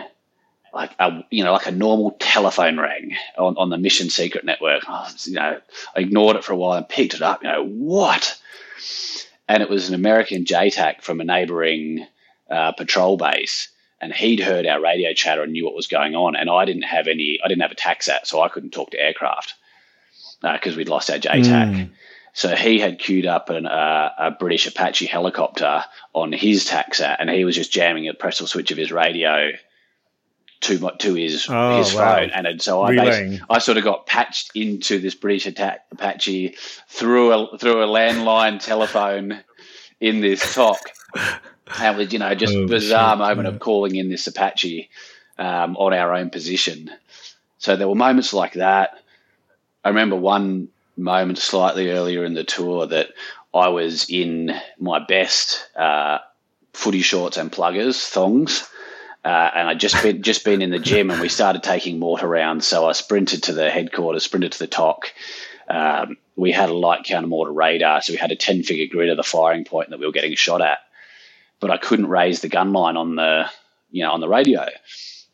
like a you know like a normal telephone rang on, on the Mission Secret network. I was, you know, I ignored it for a while and picked it up. You know what? And it was an American JTAC from a neighboring uh, patrol base, and he'd heard our radio chatter and knew what was going on. And I didn't have any, I didn't have a TACSAT, so I couldn't TOC to aircraft because we'd lost our JTAC. Mm. So he had queued up an, uh, a British Apache helicopter on his TACSAT, and he was just jamming a press switch of his radio to my, to his Oh, his wow. phone, and then- so I I sort of got patched into this British attack, Apache through a through a landline telephone in this talk. And with you know just Oh, bizarre shit, moment yeah. of calling in this Apache um, on our own position. So there were moments like that. I remember one moment slightly earlier in the tour that I was in my best uh, footy shorts and pluggers, thongs, uh, and I'd just been just been in the gym, and we started taking mortar rounds. So I sprinted to the headquarters, sprinted to the TOC. Um, we had a light counter mortar radar, so we had a ten figure grid of the firing point that we were getting shot at, but I couldn't raise the gun line on the you know on the radio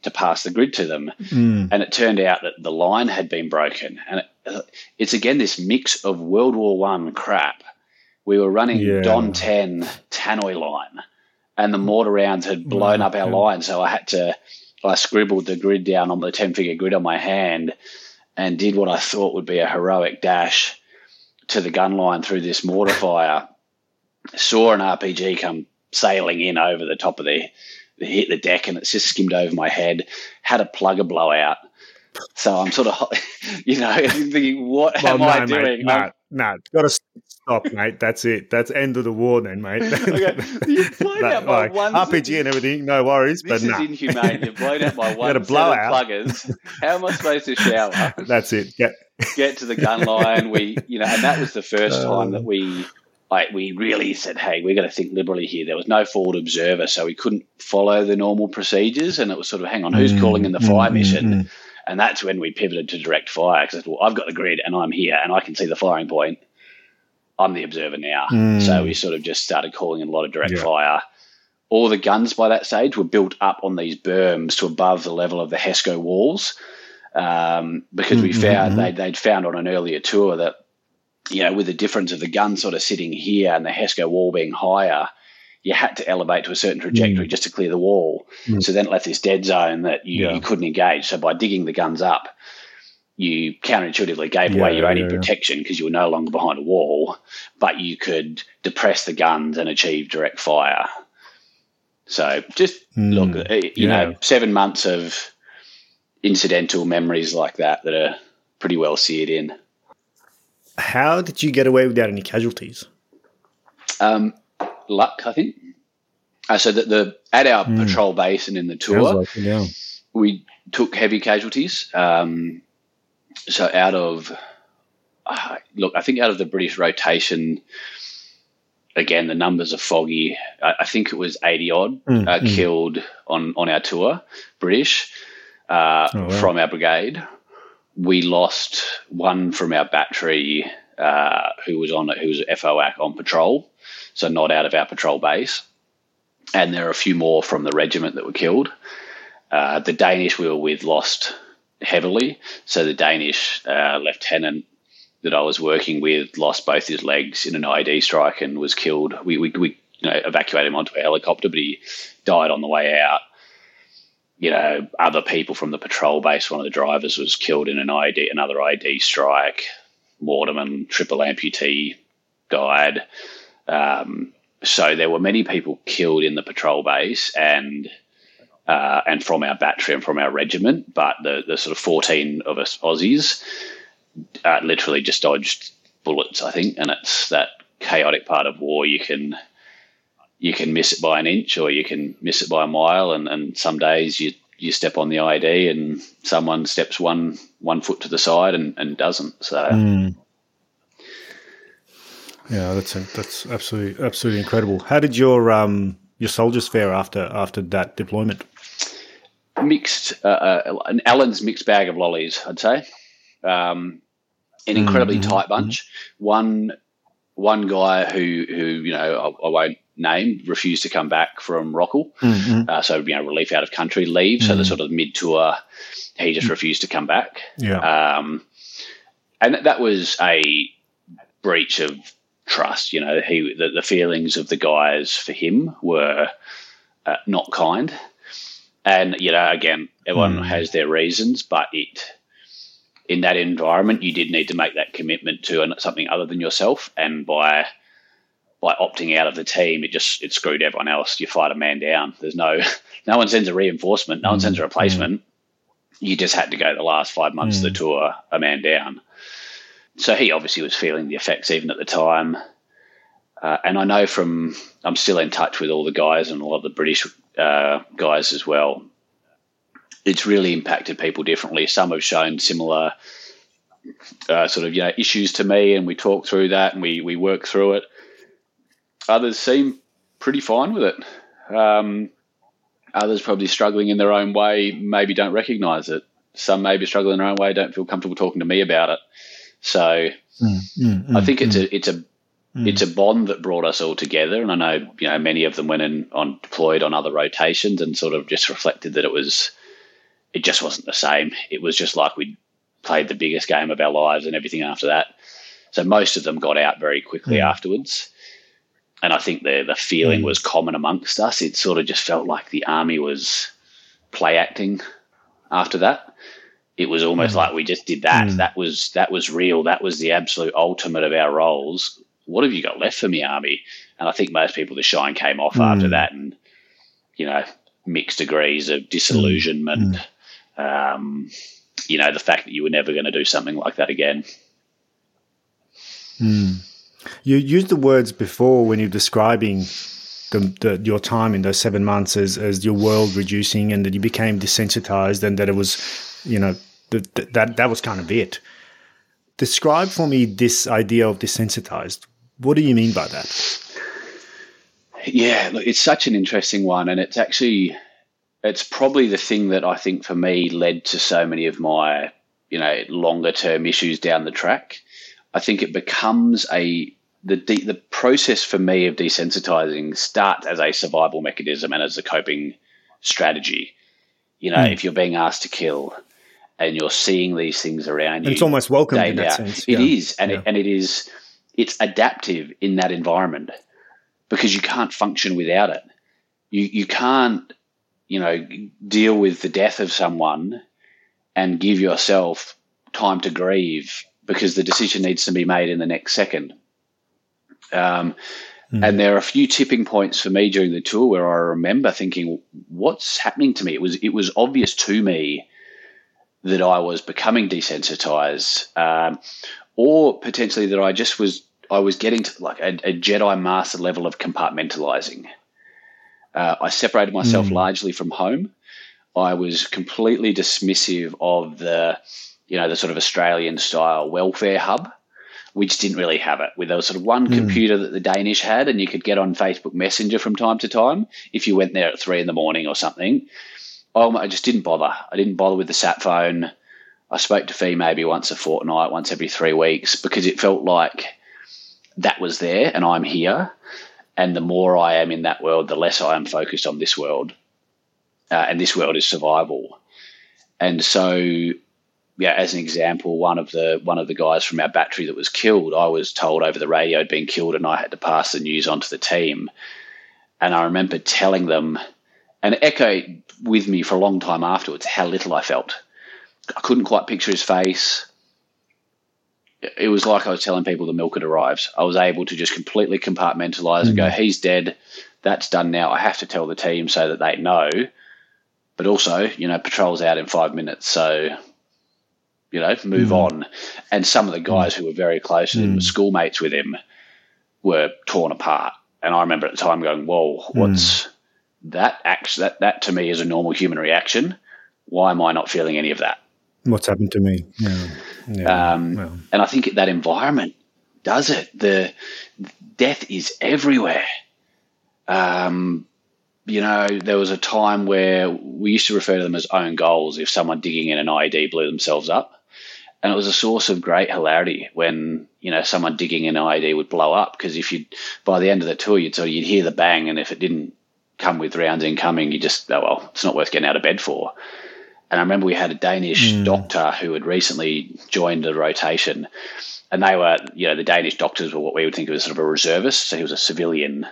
to pass the grid to them. Mm. and it turned out that the line had been broken. And it, it's again this mix of world war one crap. We were running Yeah. don 10 tannoy line and the mortar rounds had blown Wow, up our line. So i had to i scribbled the grid down on the 10 figure grid on my hand and did what i thought would be a heroic dash to the gun line through this mortar fire. Saw an rpg come sailing in over the top of the it hit the deck and it's just skimmed over my head. Had a plugger blowout. So I'm sort of, you know, thinking, what Well, am no, I mate, doing? no, no. Got to stop, mate. That's it. That's end of the war, then, mate. okay, you've blown out my like, one RPG and everything. No worries, This but is nah. inhumane. You've blown out my one set blowout. of pluggers. How am I supposed to shower? That's it. Get Get to the gun line. We, you know, and that was the first Oh. time that we, like, we really said, "Hey, we're going to think liberally here." There was no forward observer, so we couldn't follow the normal procedures, and it was sort of, "Hang on, who's Mm, calling in the mm, fire mm, mission?" mm. And that's when we pivoted to direct fire because well, I've got the grid and I'm here and I can see the firing point. I'm the observer now. Mm. So we sort of just started calling in a lot of direct Yeah. fire. All the guns by that stage were built up on these berms to above the level of the HESCO walls um, because we Mhm, found they'd, they'd found on an earlier tour that, you know, with the difference of the gun sort of sitting here and the HESCO wall being higher, you had to elevate to a certain trajectory just to clear the wall. Mm. So then it left this dead zone that you, Yeah. you couldn't engage. So by digging the guns up, you counterintuitively gave Yeah, away your only yeah, protection because you were no longer behind a wall, but you could depress the guns and achieve direct fire. So just Mm. look, eh, you know, seven months of incidental memories like that that are pretty well seared in. How did you get away without any casualties? Um, luck, I think. Uh, so that the at our Mm. patrol base and in the tour, like it, yeah. we took heavy casualties. Um, so out of uh, look, I think out of the British rotation, again the numbers are foggy. I, I think it was eighty odd Mm, uh, mm. killed on on our tour, British uh, Oh, wow. from our brigade. We lost one from our battery uh, who was on who was FOAC on patrol, so not out of our patrol base. And there are a few more from the regiment that were killed. Uh, the Danish we were with lost heavily. So the Danish uh, lieutenant that I was working with lost both his legs in an IED strike and was killed. We, we, we you know, evacuated him onto a helicopter, but he died on the way out. You know, other people from the patrol base, one of the drivers was killed in an IED, another IED strike. Waterman, triple amputee, died. Um, so there were many people killed in the patrol base and uh, and from our battery and from our regiment, but the, the sort of 14 of us Aussies uh, literally just dodged bullets, I think, and it's that chaotic part of war. You can you can miss it by an inch or you can miss it by a mile, and, and some days you you step on the ID and someone steps one one foot to the side and, and doesn't. So Mm. Yeah, that's that's absolutely absolutely incredible. How did your um your soldiers fare after after that deployment? mixed, uh, uh, an Allen's mixed bag of lollies, I'd say. Um, an incredibly Mhm, tight bunch. One one guy who who you know I, I won't name refused to come back from ROCL, Mm-hmm. uh, so you know relief out of country leave. So the Mhm. sort of mid tour, he just refused to come back. Yeah. Um, and that was a breach of trust. You know, he the, the feelings of the guys for him were uh, not kind. And you know, again, everyone Hmm. has their reasons, but it in that environment, you did need to make that commitment to something other than yourself. And by by opting out of the team, it just it screwed everyone else. You fight a man down. There's no no one sends a reinforcement. No one Mm, sends a replacement. You just had to go the last five months of the Mm. tour a man down. So he obviously was feeling the effects even at the time. Uh, and I know from I'm still in touch with all the guys and a lot of the British uh, guys as well. It's really impacted people differently. Some have shown similar uh, sort of you know issues to me, and we talk through that and we we work through it. Others seem pretty fine with it. Um, others probably struggling in their own way, maybe don't recognise it. Some maybe struggling in their own way, don't feel comfortable talking to me about it. So I think it's a it's a it's a bond that brought us all together, and I know you know many of them went in on deployed on other rotations and sort of just reflected that it was it just wasn't the same. It was just like we played the biggest game of our lives and everything after that. So most of them got out very quickly Mm. afterwards, and I think the the feeling Mm. was common amongst us. It sort of just felt like the army was play acting after that. It was almost Mm. like we just did that. Mm. That was that was real. That was the absolute ultimate of our roles. What have you got left for me, army? And I think most people the shine came off after Mm. that, and you know, mixed degrees of disillusionment. Um, you know, the fact that you were never going to do something like that again. Mm. You used the words before when you're describing the, the, your time in those seven months as, as your world reducing and that you became desensitized and that it was, you know, that, that, that was kind of it. Describe for me this idea of desensitized. What do you mean by that? Yeah, look, it's such an interesting one, and it's actually it's probably the thing that I think for me led to so many of my you know longer term issues down the track. I think it becomes a the de- the process for me of desensitizing starts as a survival mechanism and as a coping strategy. You know, mm. if you're being asked to kill and you're seeing these things around you, it's almost welcome in that sense. It yeah. is, and yeah. it, and it is it's adaptive in that environment because you can't function without it. You you can't you know deal with the death of someone and give yourself time to grieve because the decision needs to be made in the next second. Um, mm. And there are a few tipping points for me during the tour where I remember thinking, "What's happening to me?" It was it was obvious to me that I was becoming desensitized, um, or potentially that I just was I was getting to like a, a Jedi master level of compartmentalizing. Uh, I separated myself mm. largely from home. I was completely dismissive of the, you know, the sort of Australian style welfare hub, which didn't really have it. With there was sort of one mm. computer that the Danish had, and you could get on Facebook Messenger from time to time if you went there at three in the morning or something. Oh, I just didn't bother. I didn't bother with the sat phone. I spoke to Fee maybe once a fortnight, once every three weeks, because it felt like that was there and I'm here. And the more I am in that world, the less I am focused on this world. Uh, and this world is survival. And so, yeah, as an example, one of the one of the guys from our battery that was killed, I was told over the radio had been killed, and I had to pass the news on to the team. And I remember telling them, and echo with me for a long time afterwards, how little I felt. I couldn't quite picture his face it was like I was telling people the milk had arrived. I was able to just completely compartmentalize mm. and go, mm. he's dead. That's done now. I have to tell the team so that they know. But also, you know, patrol's out in five minutes. So, you know, move mm. on. And some of the guys mm. who were very close to him, mm. schoolmates with him, were torn apart. And I remember at the time going, whoa, what's mm. that? Act- that, that to me is a normal human reaction. Why am I not feeling any of that? What's happened to me? Yeah. yeah. Um, well. And I think that environment does it. The death is everywhere. Um, you know, there was a time where we used to refer to them as own goals if someone digging in an IED blew themselves up. And it was a source of great hilarity when, you know, someone digging an IED would blow up because if you, by the end of the tour, you'd sort of, you'd hear the bang. And if it didn't come with rounds incoming, you just, oh, well, it's not worth getting out of bed for. And I remember we had a Danish mm. doctor who had recently joined the rotation, and they were, you know, the Danish doctors were what we would think of as sort of a reservist. So he was a civilian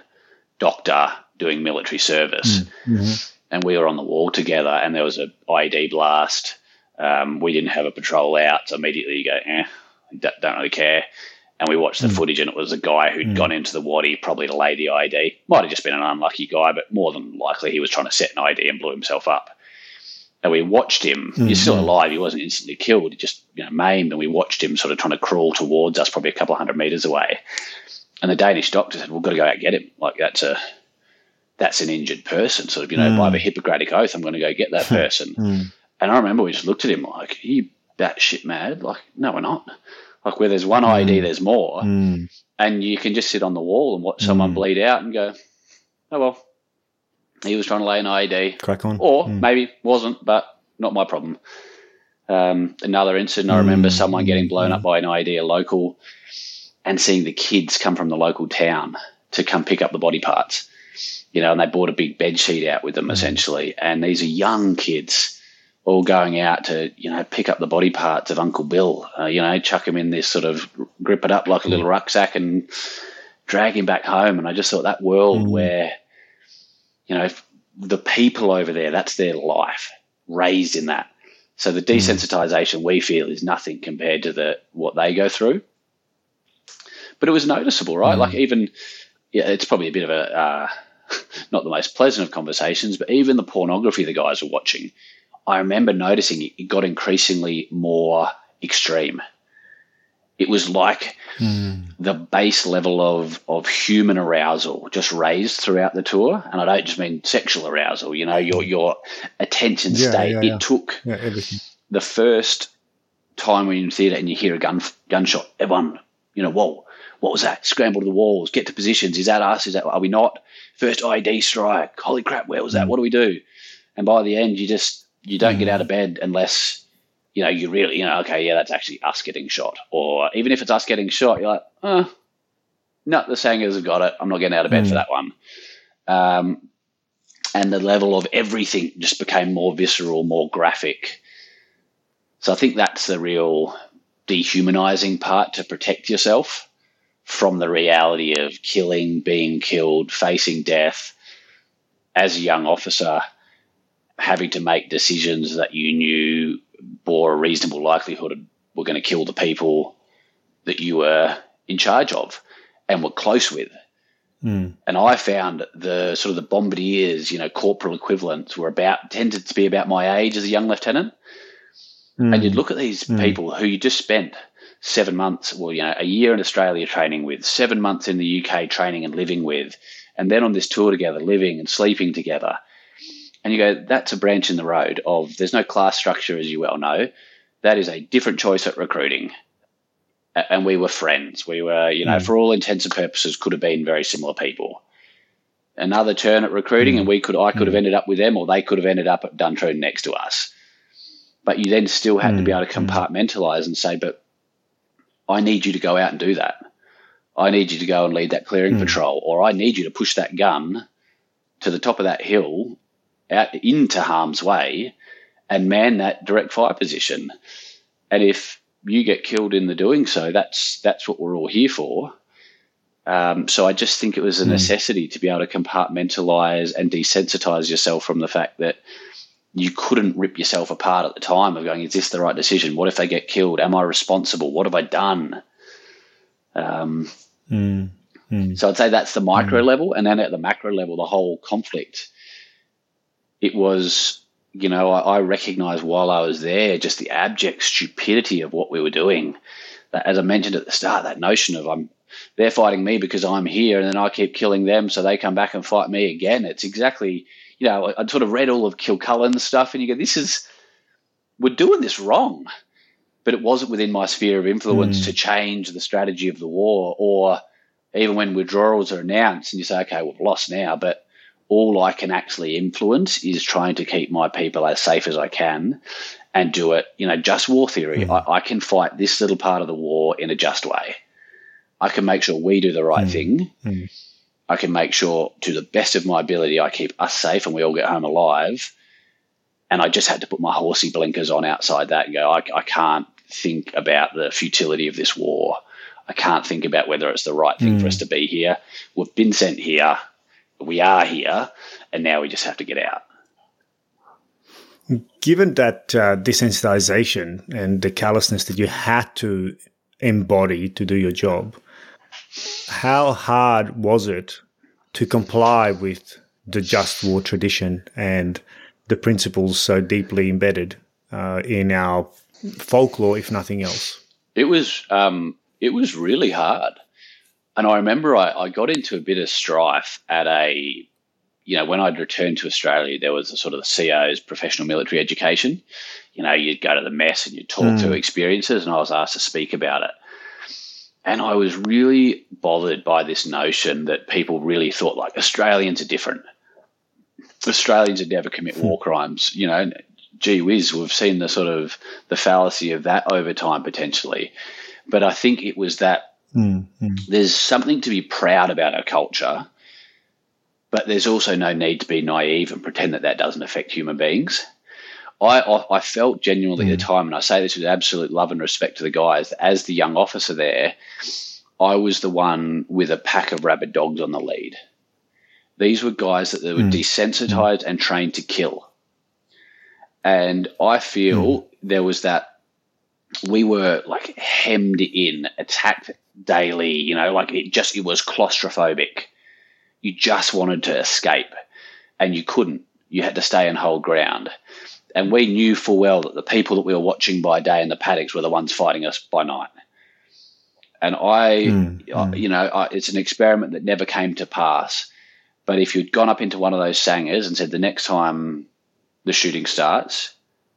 doctor doing military service. Mm-hmm. And we were on the wall together, and there was a IED blast. Um, we didn't have a patrol out, so immediately you go, eh, don't really care. And we watched the mm. footage, and it was a guy who'd mm. gone into the wadi probably to lay the ID. Might have just been an unlucky guy, but more than likely he was trying to set an ID and blew himself up and we watched him. Mm-hmm. He's still alive. He wasn't instantly killed. He just you know, maimed, and we watched him sort of trying to crawl towards us, probably a couple of hundred meters away. And the Danish doctor said, "We've got to go out and get him. Like that's a that's an injured person. Sort of, you know, mm. by the Hippocratic oath, I'm going to go get that person." Mm. And I remember we just looked at him like, "Are you batshit mad?" Like, no, we're not. Like where there's one mm. IED, there's more, mm. and you can just sit on the wall and watch someone mm. bleed out and go, "Oh well, he was trying to lay an IED. Crack on. Or mm. maybe wasn't, but not my problem. Um, another incident, I remember mm. someone getting blown mm. up by an IED, a local, and seeing the kids come from the local town to come pick up the body parts. You know, and they brought a big bed sheet out with them mm. essentially. And these are young kids all going out to, you know, pick up the body parts of Uncle Bill, uh, you know, chuck him in this sort of, grip it up like a little mm. rucksack and drag him back home. And I just thought that world mm. where – you know, the people over there, that's their life, raised in that. So the mm. desensitization we feel is nothing compared to the what they go through. But it was noticeable, right? Mm. Like even, yeah, it's probably a bit of a uh, not the most pleasant of conversations, but even the pornography the guys were watching, I remember noticing it got increasingly more extreme. It was like Mm. the base level of, of human arousal just raised throughout the tour. And I don't just mean sexual arousal, you know, your, your attention Yeah, state. yeah, it yeah. took the first time when you're in theatre and you hear a gun gunshot, everyone, you know, whoa, what was that? Scramble to the walls, get to positions. Is that us? Is that are we not? First ID strike. Holy crap, where was that? What do we do? And by the end, you just you don't get out of bed unless you know you really you know okay yeah that's actually us getting shot. Or even if it's us getting shot you're like uh no the sangars have got it. I'm not getting out of bed for that one. Um, and the level of everything just became more visceral more graphic. So I think that's the real dehumanizing part to protect yourself from the reality of killing, being killed, facing death as a young officer, having to make decisions that you knew bore a reasonable likelihood of were going to kill the people that you were in charge of and were close with. Mm. And I found the sort of the bombardiers, you know, corporal equivalents were about tended to be about my age as a young lieutenant. And you'd look at these people who you just spent seven months, well, you know, a year in Australia training with, seven months in the UK training and living with, and then on this tour together, living and sleeping together. And you go, that's a branch in the road of there's no class structure, as you well know. That is a different choice at recruiting. And we were friends. We were, you know, hmm. for all intents and purposes, could have been very similar people. Another turn at recruiting, and hmm. we could, I could have hmm. ended up with them, or they could have ended up at Duntroon next to us but you then still had to be able to compartmentalize and say, but I need you to go out and do that. I need you to go and lead that clearing patrol, or I need you to push that gun to the top of that hill out into harm's way and man that direct fire position. And if you get killed in the doing so, that's that's what we're all here for. Um, so I just think it was a necessity to be able to compartmentalize and desensitize yourself from the fact that you couldn't rip yourself apart at the time of going, is this the right decision? What if they get killed? Am I responsible? What have I done? Um, Mm. Mm. so I'd say that's the micro level. And then at the macro level, the whole conflict, it was, you know, I, I recognized while I was there just the abject stupidity of what we were doing. That, as I mentioned at the start, that notion of I'm, they're fighting me because I'm here and then I keep killing them so they come back and fight me again. It's exactly, you know, I'd sort of read all of Kilcullen's stuff and you go, this is, we're doing this wrong. But it wasn't within my sphere of influence hmm. to change the strategy of the war or even when withdrawals are announced and you say, okay, we've lost now, but all I can actually influence is trying to keep my people as safe as I can and do it, you know, just war theory. Hmm. I, I can fight this little part of the war in a just way. I can make sure we do the right hmm. thing. Mm. I can make sure, to the best of my ability, I keep us safe and we all get home alive. And I just had to put my horsey blinkers on outside that and go, I, I can't think about the futility of this war. I can't think about whether it's the right thing for hmm. us to be here. We've been sent here. We are here. And now we just have to get out. Given that uh, desensitization and the callousness that you had to embody to do your job, how hard was it to comply with the just war tradition and the principles so deeply embedded uh, in our folklore, if nothing else? It was um, it was really hard, and I remember I, I got into a bit of strife at a, you know, when I'd returned to Australia, there was a sort of the CO's professional military education. You know, you'd go to the mess and you'd talk through hmm. experiences, and I was asked to speak about it. And I was really bothered by this notion that people really thought like Australians are different. Australians would never commit hmm. war crimes. You know, gee whiz, we've seen the sort of the fallacy of that over time potentially. But I think it was that Mm, mm, there's something to be proud about our culture, but there's also no need to be naive and pretend that that doesn't affect human beings. I, I, I felt genuinely at the time, and I say this with absolute love and respect to the guys, as the young officer there, I was the one with a pack of rabid dogs on the lead. These were guys that they were desensitized and trained to kill. And I feel there was that we were like hemmed in, attacked daily, you know, like it just, it was claustrophobic. You just wanted to escape and you couldn't. You had to stay and hold ground. And we knew full well that the people that we were watching by day in the paddocks were the ones fighting us by night. And I, mm, you know, I, it's an experiment that never came to pass. But if you'd gone up into one of those sangars and said, the next time the shooting starts,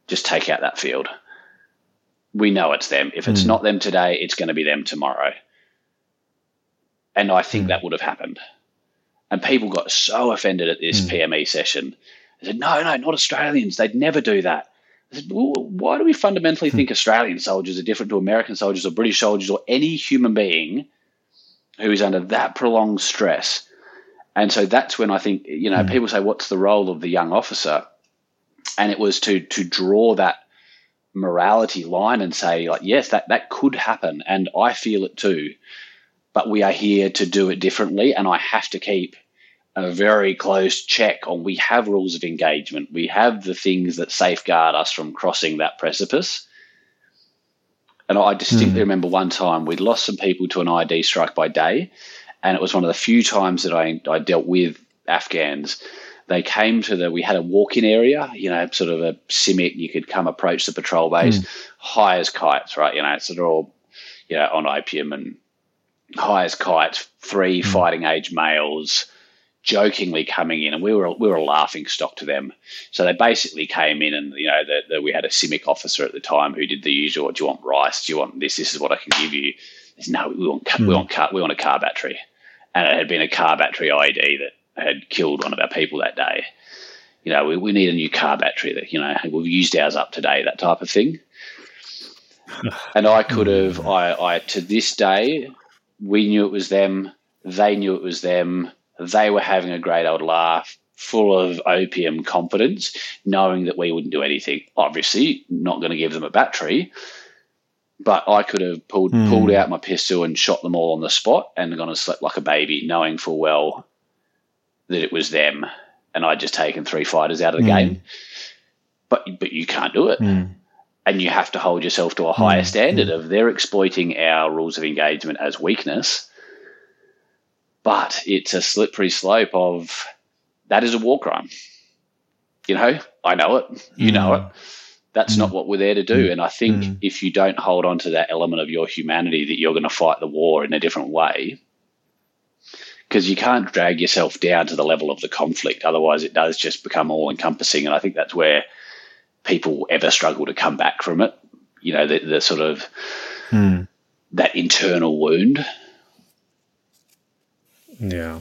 just take out that field. We know it's them. If it's mm. not them today, it's going to be them tomorrow. And I think mm. that would have happened. And people got so offended at this mm. PME session. They said, no, no, not Australians. They'd never do that. I said, well, why do we fundamentally hmm. think Australian soldiers are different to American soldiers or British soldiers or any human being who is under that prolonged stress? And so that's when I think, you know, mm. people say, what's the role of the young officer? And it was to to draw that morality line and say, like, yes, that, that could happen. And I feel it too. But we are here to do it differently. And I have to keep a very close check on we have rules of engagement. We have the things that safeguard us from crossing that precipice. And I distinctly mm. remember one time we'd lost some people to an ID strike by day. And it was one of the few times that I, I dealt with Afghans. They came to the, we had a walk in area, you know, sort of a CIMIC. You could come approach the patrol base, mm. high as kites, right? You know, so they're all, you know, on opium and high as kites, three mm. fighting age males jokingly coming in, and we were we were a laughing stock to them. So they basically came in, and you know, the, we had a CIMIC officer at the time who did the usual: "Do you want rice? Do you want this? This is what I can give you." Said, no, we want mm. we want car, we want a car battery, and it had been a car battery ID that had killed one of our people that day. You know, we, we need a new car battery that you know we've used ours up today, that type of thing. and I could have, I, I to this day, we knew it was them. They knew it was them they were having a great old laugh, full of opium confidence, knowing that we wouldn't do anything. Obviously, not going to give them a battery, but I could have pulled mm. pulled out my pistol and shot them all on the spot and gone and slept like a baby, knowing full well that it was them, and I'd just taken three fighters out of the mm. game. But but you can't do it. Mm. And you have to hold yourself to a higher hmm. standard hmm. of they're exploiting our rules of engagement as weakness but it's a slippery slope of that is a war crime. You know, I know it. You mm. know it. That's mm. not what we're there to do. Mm. And I think mm. if you don't hold on to that element of your humanity, that you're going to fight the war in a different way, because you can't drag yourself down to the level of the conflict. Otherwise, it does just become all encompassing. And I think that's where people ever struggle to come back from it. You know, the, the sort of mm. that internal wound yeah.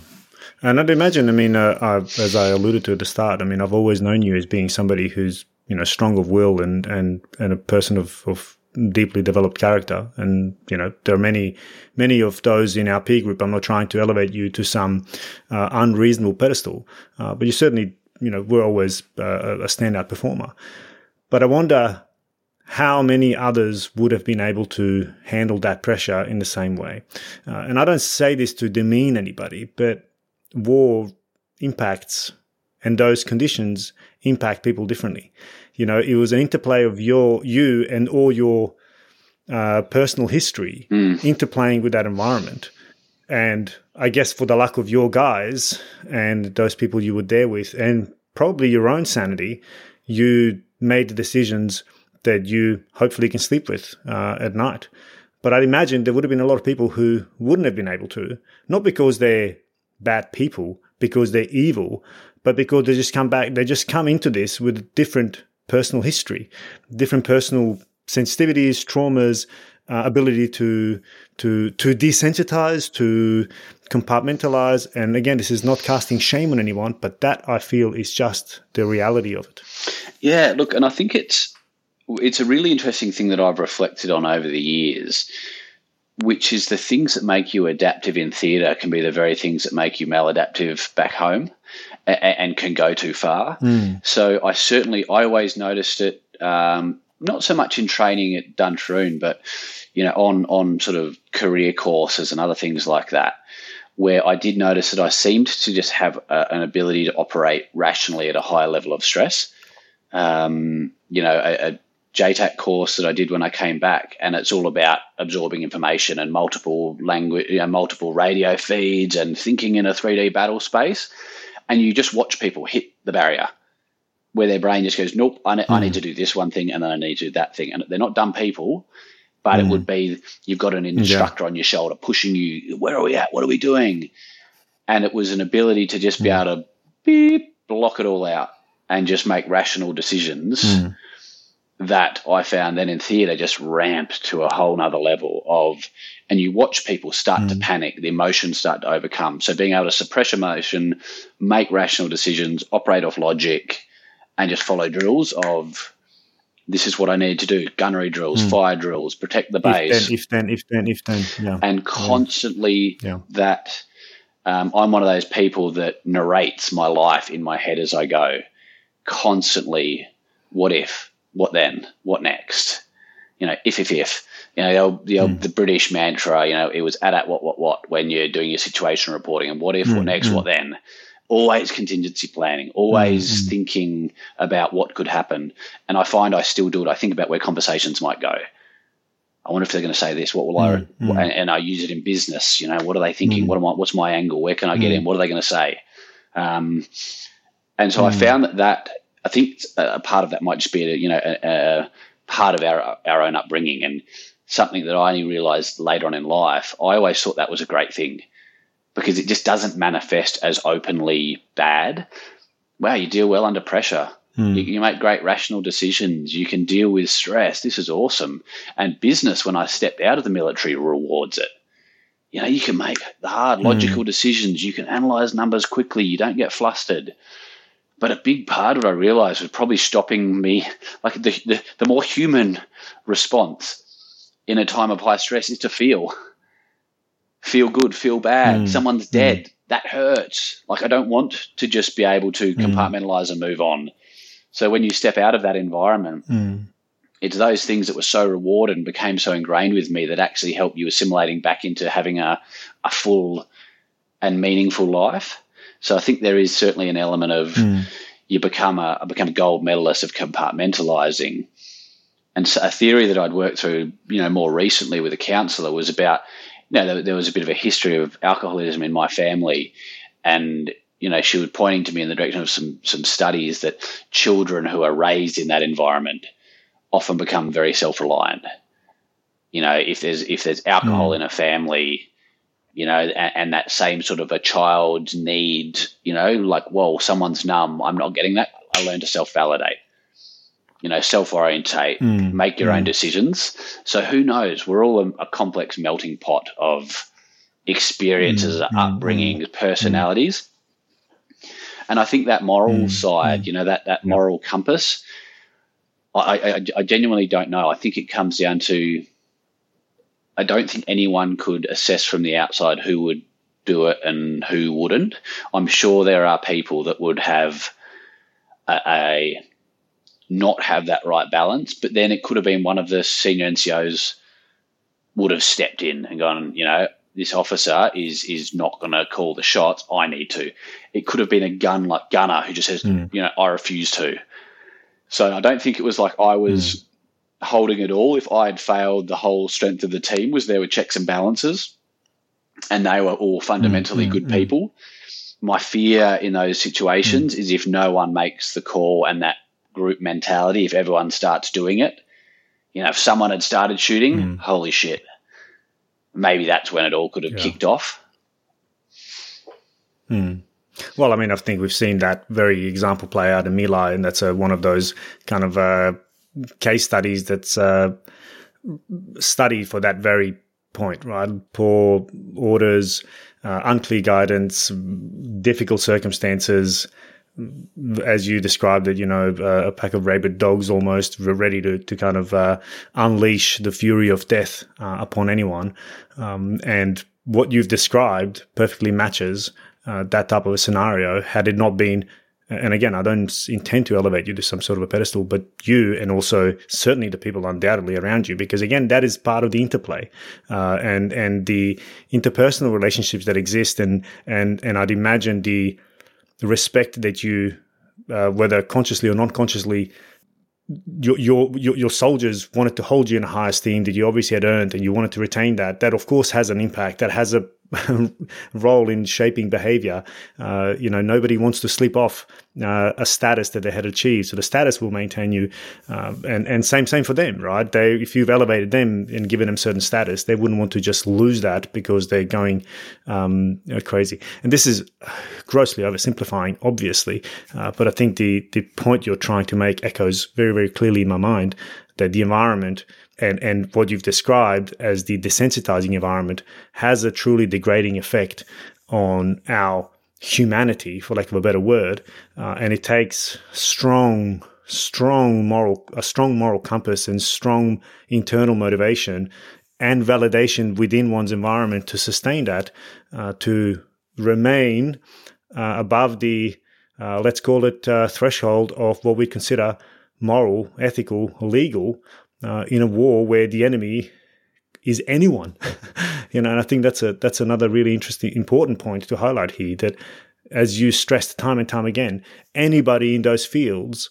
And I'd imagine, I mean, uh, I, as I alluded to at the start, I mean, I've always known you as being somebody who's, you know, strong of will and, and, and a person of, of deeply developed character. And, you know, there are many, many of those in our peer group. I'm not trying to elevate you to some uh, unreasonable pedestal, uh, but you certainly, you know, were always uh, a standout performer. But I wonder how many others would have been able to handle that pressure in the same way. Uh, and I don't say this to demean anybody, but war impacts and those conditions impact people differently. You know, it was an interplay of your you and all your uh, personal history mm. interplaying with that environment. And I guess for the luck of your guys and those people you were there with, and probably your own sanity, you made the decisions that you hopefully can sleep with uh, at night. But I'd imagine there would have been a lot of people who wouldn't have been able to, not because they're bad people, because they're evil, but because they just come back, they just come into this with different personal history, different personal sensitivities, traumas, uh, ability to to to desensitize, to compartmentalize. And again, this is not casting shame on anyone, but that I feel is just the reality of it. Yeah, look, and I think it's it's a really interesting thing that I've reflected on over the years, which is the things that make you adaptive in theatre can be the very things that make you maladaptive back home and, and can go too far. Mm. So I certainly, I always noticed it, um, not so much in training at Duntroon, but you know, on on sort of career courses and other things like that, where I did notice that I seemed to just have a, an ability to operate rationally at a higher level of stress. Um, you know, a, a JTAC course that I did when I came back, and it's all about absorbing information and multiple language, you know, multiple radio feeds, and thinking in a 3D battle space. And you just watch people hit the barrier where their brain just goes, "Nope, I, ne- mm. I need hmm. to do this one thing, and then I need to do that thing." And they're not dumb people; but mm. it would be you've got an instructor yeah. on your shoulder pushing you. Where are we at? What are we doing? And it was an ability to just be mm. able to beep, block it all out and just make rational decisions mm. that I found then in theatre just ramped to a whole nother level of, and you watch people start mm. to panic, the emotions start to overcome. So being able to suppress emotion, make rational decisions, operate off logic, and just follow drills of this is what I need to do gunnery drills, mm. fire drills, protect the base. If then, if then, if then, if then, yeah. And constantly yeah. that um, I'm one of those people that narrates my life in my head as I go, constantly, what if, what then, what next? You know, if, if, if. You know, the, old, the, old, mm. the British mantra, you know, it was at, at, what, what, what when you're doing your situation reporting and what if, mm. what next, mm. what then always contingency planning, always mm-hmm. thinking about what could happen. And I find I still do it. I think about where conversations might go. I wonder if they're going to say this. What will. I? And, and, I use it in business. You know, what are they thinking? Mm-hmm. What am I? What's my angle? Where can I get in? What are they going to say? Um, and so I found that that I think a part of that might just be a, you know a, a part of our our own upbringing and something that I only realized later on in life. I always thought that was a great thing because it just doesn't manifest as openly bad. Wow, you deal well under pressure. Mm. You, you, make great rational decisions. You can deal with stress. This is awesome. And business, when I stepped out of the military, rewards it. You know, you can make the hard, logical mm. decisions. You can analyze numbers quickly. You don't get flustered. But a big part of it I realized was probably stopping me, like the, the, the more human response in a time of high stress is to feel feel good, feel bad. Mm. Someone's mm. dead. Mm. That hurts. Like I don't want to just be able to mm. compartmentalize and move on. So when you step out of that environment, mm. it's those things that were so rewarded and became so ingrained with me that actually help you assimilating back into having a, a full and meaningful life. So I think there is certainly an element of mm. you become a become a gold medalist of compartmentalizing. And so a theory that I'd worked through, you know, more recently with a counselor was about you know, there, there was a bit of a history of alcoholism in my family, and you know, she was pointing to me in the direction of some some studies that children who are raised in that environment often become very self reliant. You know, if there's if there's alcohol mm. in a family, you know, and, and, that same sort of a child's need, you know, like, well, someone's numb, I'm not getting that. I learn to self validate you know, self orientate, mm. make your mm. own decisions. So who knows? We're all a, a complex melting pot of experiences, mm. upbringings, personalities. And I think that moral side, you know, that, that moral compass, I, I, I genuinely don't know. I think it comes down to I don't think anyone could assess from the outside who would do it and who wouldn't. I'm sure there are people that would have a, a not have that right balance. But then it could have been one of the senior NCOs would have stepped in and gone, you know, this officer is is not going to call the shots. I need to. It could have been a gun like gunner who just says, mm. you know, I refuse to. So I don't think it was like I was mm. holding it all. If I had failed, the whole strength of the team was there were checks and balances, and they were all fundamentally mm. good hmm. people. My fear in those situations hmm. is if no one makes the call and that group mentality if everyone starts doing it. You know, if someone had started shooting, mm. holy shit, maybe that's when it all could have yeah. kicked off. Hmm. Well, I mean, I think we've seen that very example play out in My Lai, and that's uh, one of those kind of uh, case studies that's uh, studied for that very point, right? Poor orders, uh, unclear guidance, difficult circumstances, as you described it, you know, uh, a pack of rabid dogs almost ready to, to kind of uh, unleash the fury of death uh, upon anyone. Um, and what you've described perfectly matches uh, that type of a scenario had it not been. And again, I don't intend to elevate you to some sort of a pedestal, but you and also certainly the people undoubtedly around you, because again, that is part of the interplay uh, and and the interpersonal relationships that exist, and and and I'd imagine the the respect that you, uh, whether consciously or non-consciously, your, your your soldiers wanted to hold you in a high esteem that you obviously had earned, and you wanted to retain that. That of course has an impact. That has a role in shaping behavior. Uh, you know, nobody wants to slip off uh, a status that they had achieved, so the status will maintain you. Uh, and and same same for them, right? They if you've elevated them and given them certain status, they wouldn't want to just lose that because they're going um, crazy. And this is grossly oversimplifying, obviously, uh, but I think the the point you're trying to make echoes very very clearly in my mind that the environment and, and what you've described as the desensitizing environment has a truly degrading effect on our humanity, for lack of a better word. Uh, and it takes strong, strong moral, a strong moral compass and strong internal motivation and validation within one's environment to sustain that, uh, to remain uh, above the, uh, let's call it, uh, threshold of what we consider moral, ethical, legal uh, in a war where the enemy is anyone. you know, and I think that's a that's another really interesting, important point to highlight here. That, as you stressed time and time again, anybody in those fields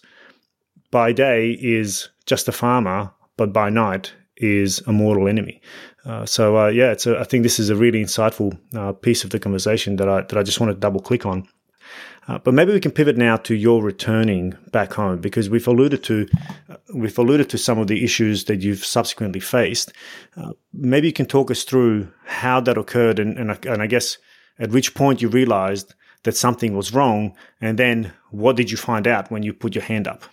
by day is just a farmer, but by night is a mortal enemy. Uh, so uh, yeah, it's a, I think this is a really insightful uh, piece of the conversation that I that I just want to double click on. Uh, but maybe we can pivot now to your returning back home because we've alluded to uh, we've alluded to some of the issues that you've subsequently faced. Uh, maybe you can talk us through how that occurred and, and, and I guess at which point you realized that something was wrong, and then what did you find out when you put your hand up?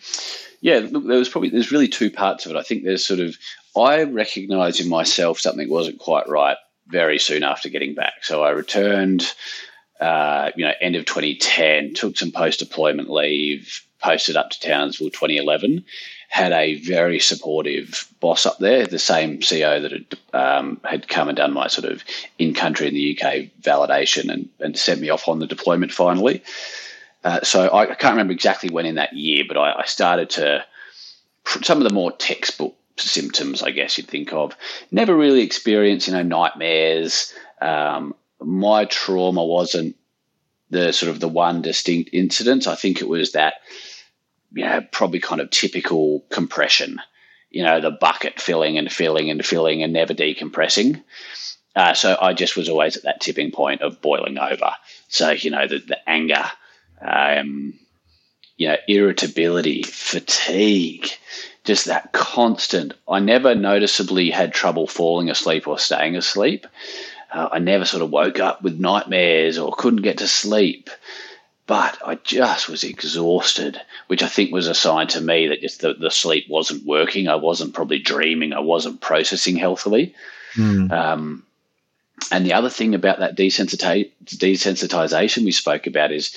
Yeah, look, there was probably there's really two parts of it. I think there's sort of I recognised in myself something wasn't quite right very soon after getting back. So I returned uh, you know, end of 2010, took some post deployment leave, posted up to Townsville 2011, had a very supportive boss up there, the same CEO that had, um, had come and done my sort of in country in the UK validation and, and sent me off on the deployment finally. Uh, so I, can't remember exactly when in that year, but I, I started to some of the more textbook symptoms, I guess you'd think of. Never really experienced, you know, nightmares. Um, my trauma wasn't the sort of the one distinct incident. I think it was that, you know, probably kind of typical compression, you know, the bucket filling and filling and filling and never decompressing. Uh, so I just was always at that tipping point of boiling over. So, you know, the, the anger, um, you know, irritability, fatigue, just that constant. I never noticeably had trouble falling asleep or staying asleep. Uh, I never sort of woke up with nightmares or couldn't get to sleep. But I just was exhausted, which I think was a sign to me that just the, the sleep wasn't working. I wasn't probably dreaming. I wasn't processing healthily. Mm. Um, and the other thing about that desensitization we spoke about is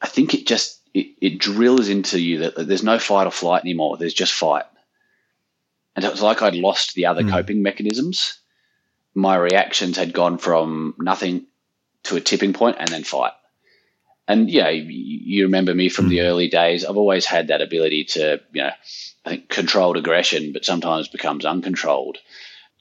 I think it just it, it drills into you that, that, there's no fight or flight anymore. There's just fight. And it was like I'd lost the other mm. coping mechanisms my reactions had gone from nothing to a tipping point and then fight. And yeah, you remember me from mm. the early days. I've always had that ability to, you know, I think controlled aggression, but sometimes becomes uncontrolled.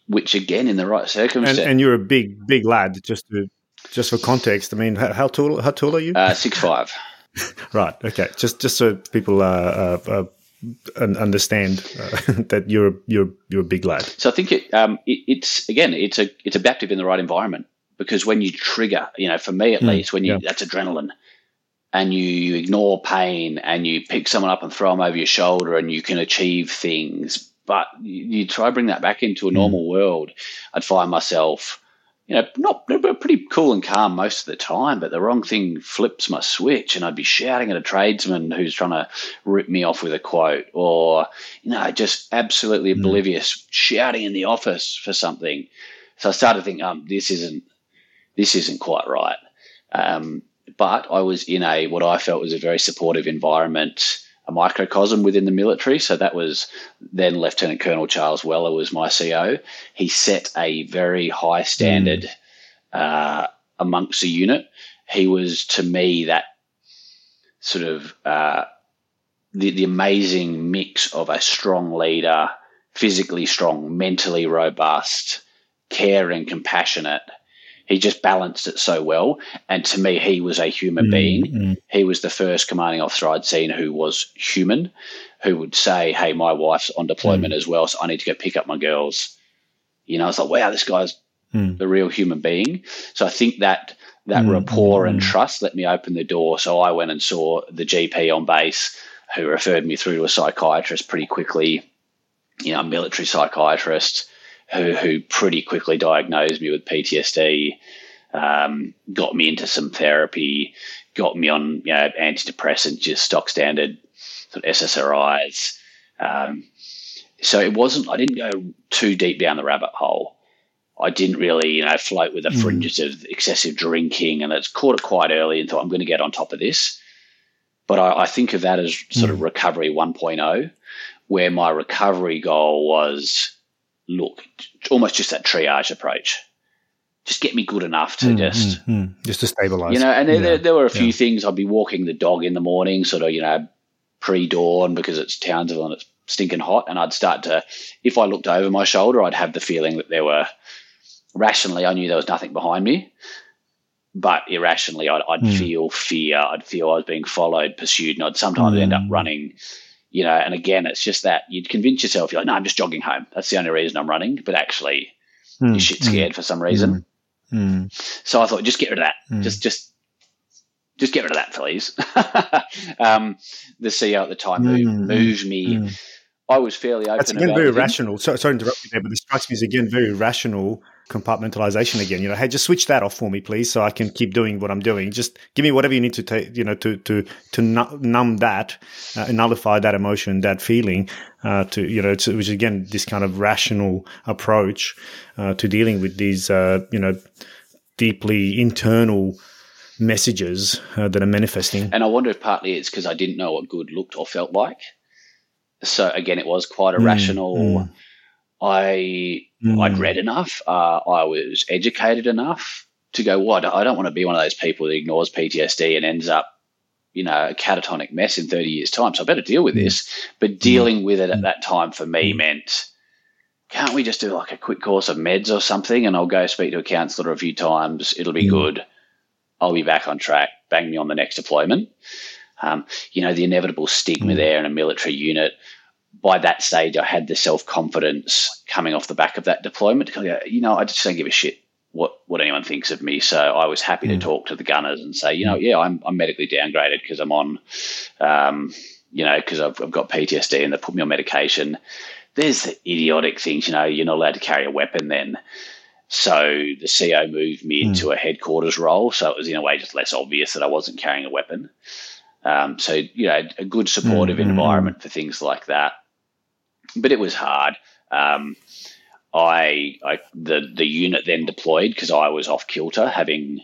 Which again, in the right circumstance, and, and you're a big, big lad. Just to, just for context, I mean, how, how tall? How tall are you? Uh, six five. right. Okay. Just, just so people uh, uh, understand uh, that you're you're you're a big lad. So I think it, um, it, it's again it's a it's adaptive in the right environment because when you trigger, you know, for me at mm, least, when you yeah. that's adrenaline, and you, you ignore pain and you pick someone up and throw them over your shoulder and you can achieve things, but you, you try to bring that back into a normal mm. world, I'd find myself you know, not pretty cool and calm most of the time, but the wrong thing flips my switch, and I'd be shouting at a tradesman who's trying to rip me off with a quote, or you know, just absolutely mm. oblivious, shouting in the office for something. So I started to think, um, this isn't this isn't quite right. Um, but I was in a what I felt was a very supportive environment a microcosm within the military. So that was then Lieutenant Colonel Charles Weller was my CO. He set a very high standard mm. uh, amongst the unit. He was to me that sort of uh, the the amazing mix of a strong leader, physically strong, mentally robust, caring, compassionate he just balanced it so well. And to me, he was a human mm-hmm. being. Mm. He was the first commanding officer I'd seen who was human, who would say, Hey, my wife's on deployment mm. as well, so I need to go pick up my girls. You know, I was like, wow, this guy's Mm. the real human being. So I think that that Mm, rapport and mm. trust let me open the door. So I went and saw the GP on base, who referred me through to a psychiatrist pretty quickly. You know, a military psychiatrist who who pretty quickly diagnosed me with PTSD, um, got me into some therapy, got me on you know antidepressants, just stock standard sort of SSRIs. Um, so it wasn't. I didn't go too deep down the rabbit hole. I didn't really, you know, float with the Mm. fringes of excessive drinking, and it's caught it quite early and thought I'm going to get on top of this. But I, I think of that as sort of recovery 1.0, where my recovery goal was, look, almost just that triage approach. Just get me good enough to Mm, just mm, mm. just to stabilize. you know, and there, Yeah, there, there were a few yeah. things. I'd be walking the dog in the morning, sort of, you know, pre dawn because it's Townsville and it's stinking hot. And I'd start to, if I looked over my shoulder, I'd have the feeling that there were, rationally, I knew there was nothing behind me. But irrationally, I'd, I'd Mm. feel fear. I'd feel I was being followed, pursued, and I'd sometimes end up Mm. running. You know, and again, it's just that you'd convince yourself, you're like, no, I'm just jogging home. That's the only reason I'm running. But actually, Mm, you're shit mm, scared for some reason. mm. So I thought, just get rid of that. Mm. Just, just, just get rid of that, please. um, the CEO at the time moved, Mm, moved me. I was fairly open. That's again very everything. rational. So, sorry to interrupt you there, but this strikes me as again very rational compartmentalization again. You know, hey, just switch that off for me, please, so I can keep doing what I'm doing. Just give me whatever you need to take, you know, to to to numb that, uh, nullify that emotion, that feeling. Uh, to you know, to, which again, this kind of rational approach uh, to dealing with these, uh, you know, deeply internal messages uh, that are manifesting. And I wonder if partly it's because I didn't know what good looked or felt like. So again, it was quite a Mm, rational. mm. I Mm. I'd read enough. Uh, I was educated enough to go. What I don't want to be one of those people that ignores PTSD and ends up, you know, a catatonic mess in thirty years' time. So I better deal with Mm. this. But dealing with it at Mm. that time for me Mm. meant, can't we just do like a quick course of meds or something? And I'll go speak to a counsellor a few times. It'll be Mm. good. I'll be back on track. Bang me on the next deployment. Um, you know, the inevitable stigma Mm. there in a military unit by that stage, I had the self confidence coming off the back of that deployment. You know, I just don't give a shit what, what anyone thinks of me. So I was happy Mm. to talk to the gunners and say, you know, yeah, I'm, I'm medically downgraded because I'm on, um, you know, because I've, I've got PTSD and they put me on medication. There's the idiotic things, you know, you're not allowed to carry a weapon then. So the CO moved me Mm. into a headquarters role. So it was in a way just less obvious that I wasn't carrying a weapon. Um, so, you know, a good supportive Mm, mm, environment for things like that. But it was hard. Um, I, I the the unit then deployed because I was off kilter, having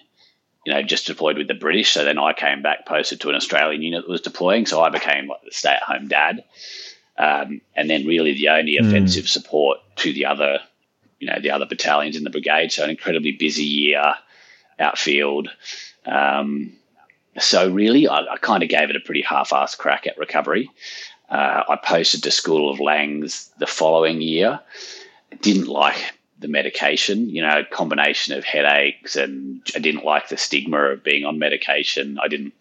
you know just deployed with the British. So then I came back, posted to an Australian unit that was deploying. So I became like the stay at home dad, um, and then really the only Mm. offensive support to the other, you know, the other battalions in the brigade. So an incredibly busy year outfield. Um, so really, I, I kind of gave it a pretty half-assed crack at recovery. Uh, I posted to School of Langs the following year. Didn't like the medication, you know, combination of headaches, and I didn't like the stigma of being on medication. I didn't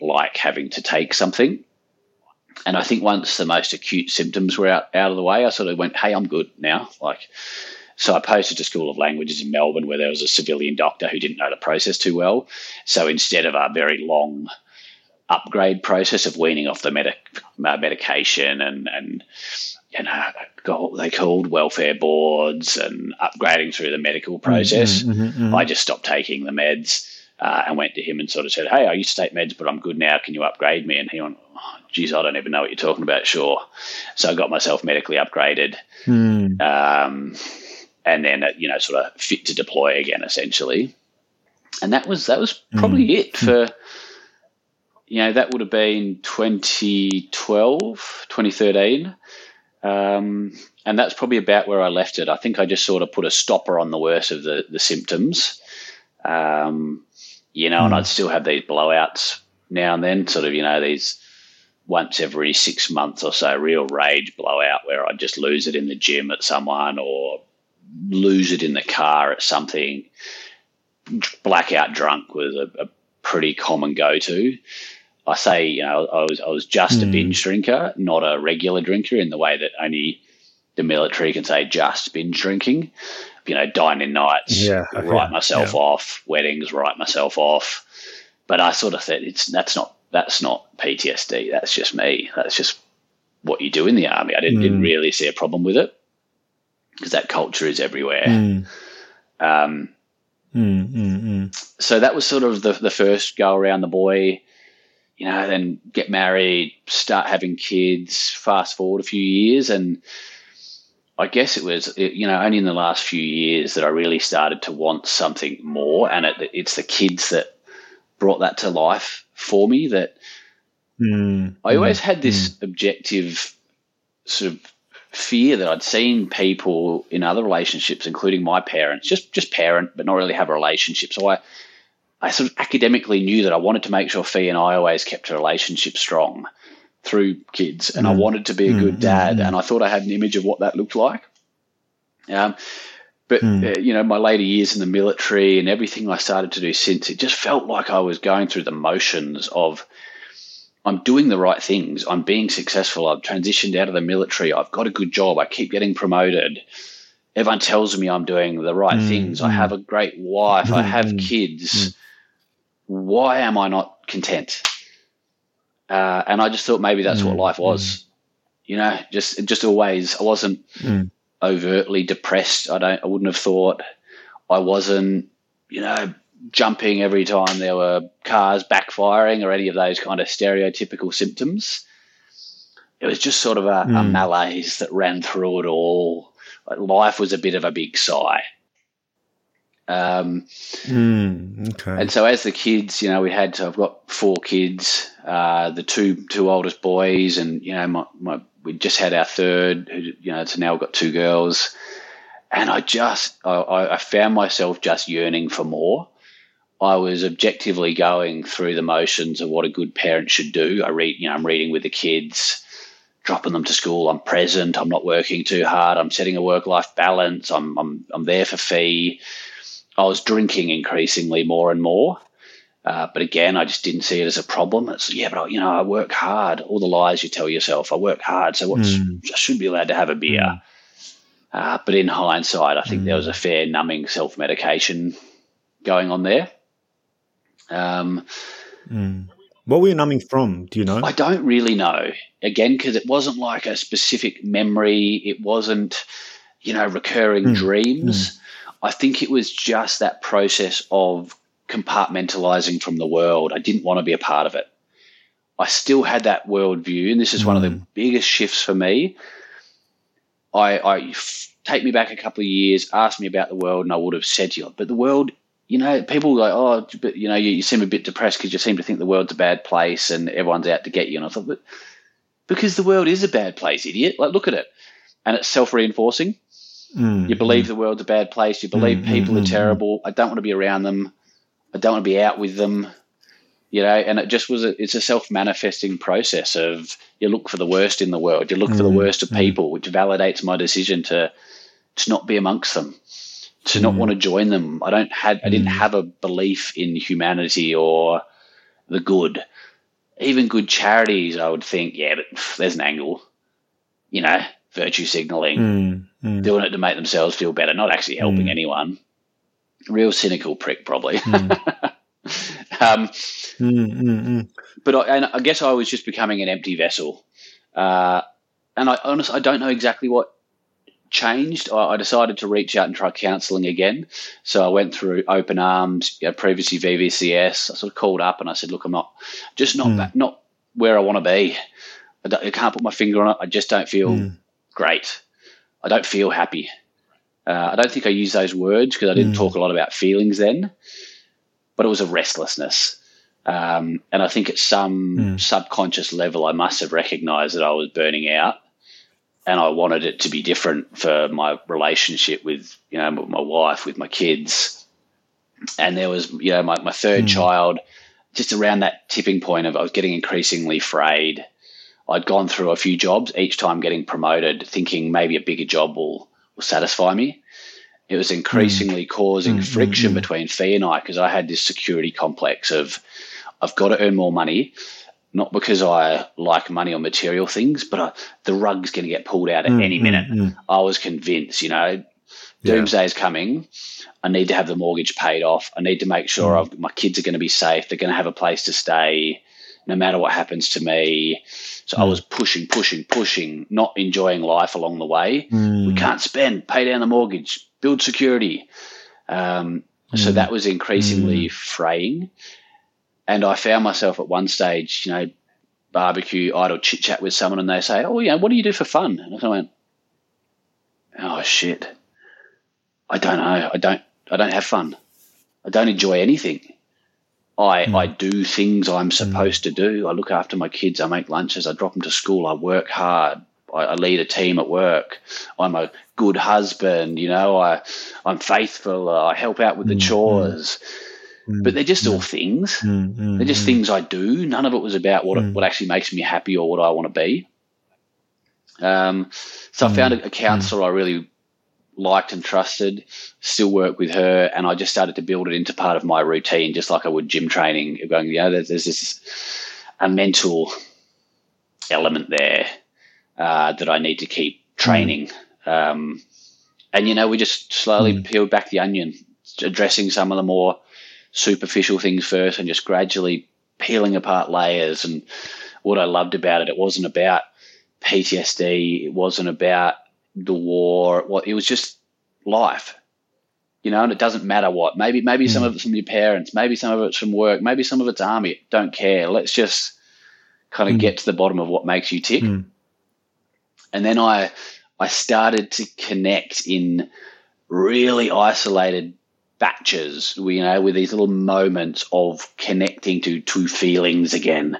like having to take something. And I think once the most acute symptoms were out, out of the way, I sort of went, hey, I'm good now. Like, so I posted to School of Languages in Melbourne where there was a civilian doctor who didn't know the process too well. So instead of a very long upgrade process of weaning off the medic, uh, medication and, and you know, got- they called welfare boards and upgrading through the medical process, Mm, mm, mm, mm. I just stopped taking the meds. Uh, and went to him and sort of said, "Hey, I used to take meds, but I'm good now. Can you upgrade me?" And he went, oh, "Geez, I don't even know what you're talking about." Sure. So I got myself medically upgraded, Mm. um, and then uh, you know, sort of fit to deploy again, essentially. And that was that was probably it for. You know, that would have been 2012, 2013. Um, and that's probably about where I left it. I think I just sort of put a stopper on the worst of the, the symptoms. Um, you know, and Mm. I'd still have these blowouts now and then, sort of, you know, these once every six months or so real rage blowout where I'd just lose it in the gym at someone or lose it in the car at something. Blackout drunk was a, a pretty common go to. I say, you know, I was I was just a Mm. binge drinker, not a regular drinker in the way that only the military can say just binge drinking. you know, dining nights, Yeah, write myself yeah. off, weddings, write myself off. But I sort of thought it's that's not that's not PTSD. That's just me. That's just what you do in the army. I didn't, didn't Mm. really see a problem with it because that culture is everywhere. Mm, Um, mm, mm, so that was sort of the, the first go around the boy, you know, then get married, start having kids, fast forward a few years. And I guess it was, it- you know, only in the last few years that I really started to want something more. And it, it's the kids that brought that to life for me that Mm, I always had this objective sort of fear that I'd seen people in other relationships, including my parents, just just parent, but not really have a relationship. So I, I sort of academically knew that I wanted to make sure Fee and I always kept a relationship strong through kids, and I Mm. wanted to be a Mm, good mm, dad, mm. and I thought I had an image of what that looked like. Um, but Mm. uh, you know, my later years in the military and everything I started to do since, it just felt like I was going through the motions of I'm doing the right things. I'm being successful. I've transitioned out of the military. I've got a good job. I keep getting promoted. Everyone tells me I'm doing the right Mm, things. I mm. have a great wife. I Mm, have mm, kids. Why am I not content? Uh, and I just thought maybe that's what Mm, life was. You know, just just always. I wasn't Mm. overtly depressed. I don't. I wouldn't have thought. I wasn't. You know, jumping every time there were cars backfiring or any of those kind of stereotypical symptoms. It was just sort of a, a Mm. malaise that ran through it all. Like life was a bit of a big sigh. Um, Mm, okay. and so as the kids, you know, we had to, I've got four kids, uh, the two two oldest boys, and you know, my, my we just had our third, who you know, so now we've got two girls, and I just I, I found myself just yearning for more. I was objectively going through the motions of what a good parent should do. I read, you know, I'm reading with the kids, dropping them to school. I'm present. I'm not working too hard. I'm setting a work life balance. I'm I'm I'm there for fee. I was drinking increasingly more and more. Uh, but again, I just didn't see it as a problem. It's yeah, but you know, I work hard. All the lies you tell yourself, I work hard. So what's Mm. I should be allowed to have a beer. Mm. Uh, but in hindsight, I think Mm. there was a fair numbing self medication going on there. Um, Mm. What were you numbing from? Do you know? I don't really know. Again, because it wasn't like a specific memory. It wasn't, you know, recurring Mm, dreams. I think it was just that process of compartmentalizing from the world. I didn't want to be a part of it. I still had that worldview, and this is one of the Mm. biggest shifts for me. I, I f- take me back a couple of years, ask me about the world, and I would have said to you, but the world, you know, people go, oh, but you know, you, you seem a bit depressed because you seem to think the world's a bad place and everyone's out to get you. And I thought, but because the world is a bad place, idiot. Like, look at it, and it's self reinforcing. Mm, You believe the world's a bad place. You believe Mm, people mm, are mm, terrible. I don't want to be around them. I don't want to be out with them. You know, and it just was a, it's a self manifesting process of you look for the worst in the world. You look for the Mm, worst of mm. people, which validates my decision to to not be amongst them, to not Mm. want to join them. I don't had I didn't Mm. have a belief in humanity or the good. Even good charities, I would think, yeah, but there's an angle. You know, virtue signaling Mm, mm, doing it to make themselves feel better, not actually helping Mm. anyone. Real cynical prick, probably. Mm. um, mm, mm, mm. but I, and I guess I was just becoming an empty vessel. Uh, and I honestly, I don't know exactly what changed. I, I decided to reach out and try counselling again. So I went through Open Arms, you know, previously VVCS. I sort of called up and I said, "Look, I'm not just not Mm. back, not where I want to be. I, I can't put my finger on it. I just don't feel Mm. great. I don't feel happy. Uh, I don't think I used those words because I didn't Mm. talk a lot about feelings then, but it was a restlessness. Um, and I think at some Mm. subconscious level, I must have recognized that I was burning out and I wanted it to be different for my relationship with, you know, my wife, with my kids. And there was, you know, my, my third Mm. child, just around that tipping point of I was getting increasingly frayed. I'd gone through a few jobs, each time getting promoted, thinking maybe a bigger job will, will satisfy me. It was increasingly causing Mm, mm, friction mm. between Fee and I because I had this security complex of I've got to earn more money, not because I like money or material things, but I, the rug's going to get pulled out at Mm, any mm, minute. mm. I was convinced, you know, Doomsday is coming. I need to have the mortgage paid off. I need to make sure Mm. I've, my kids are going to be safe. They're going to have a place to stay, no matter what happens to me. So I Mm. was pushing, pushing, pushing, not enjoying life along the way. We Mm. can't spend, pay down the mortgage, build security. Um, So Mm. that was increasingly fraying. And I found myself at one stage, you know, barbecue, idle chit chat with someone, and they say, "Oh, yeah, what do you do for fun?" And I went, "Oh shit, I don't know. I don't. I don't have fun. I don't enjoy anything. I hmm. I do things I'm hmm. supposed to do. I look after my kids. I make lunches. I drop them to school. I work hard. I, I lead a team at work. I'm a good husband. You know, I I'm faithful. I help out with the hmm, chores. But they're just all things. Mm, mm, They're just mm. things I do. None of it was about what Mm. what actually makes me happy or what I want to be. Um, so I found a, a counselor I really liked and trusted. Still work with her, and I just started to build it into part of my routine, just like I would gym training. Going, you know, there's, there's this a mental element there uh, that I need to keep training. Um, and you know, we just slowly peeled back the onion, addressing some of the more superficial things first, and just gradually peeling apart layers. And what I loved about it, it wasn't about PTSD. It wasn't about the war. What it was just life, you know. And it doesn't matter what. Maybe maybe some of it's from your parents. Maybe some of it's from work. Maybe some of it's army. Don't care. Let's just kind of get to the bottom of what makes you tick. Mm. And then I I started to connect in really isolated batches, you know, with these little moments of connecting to to feelings again.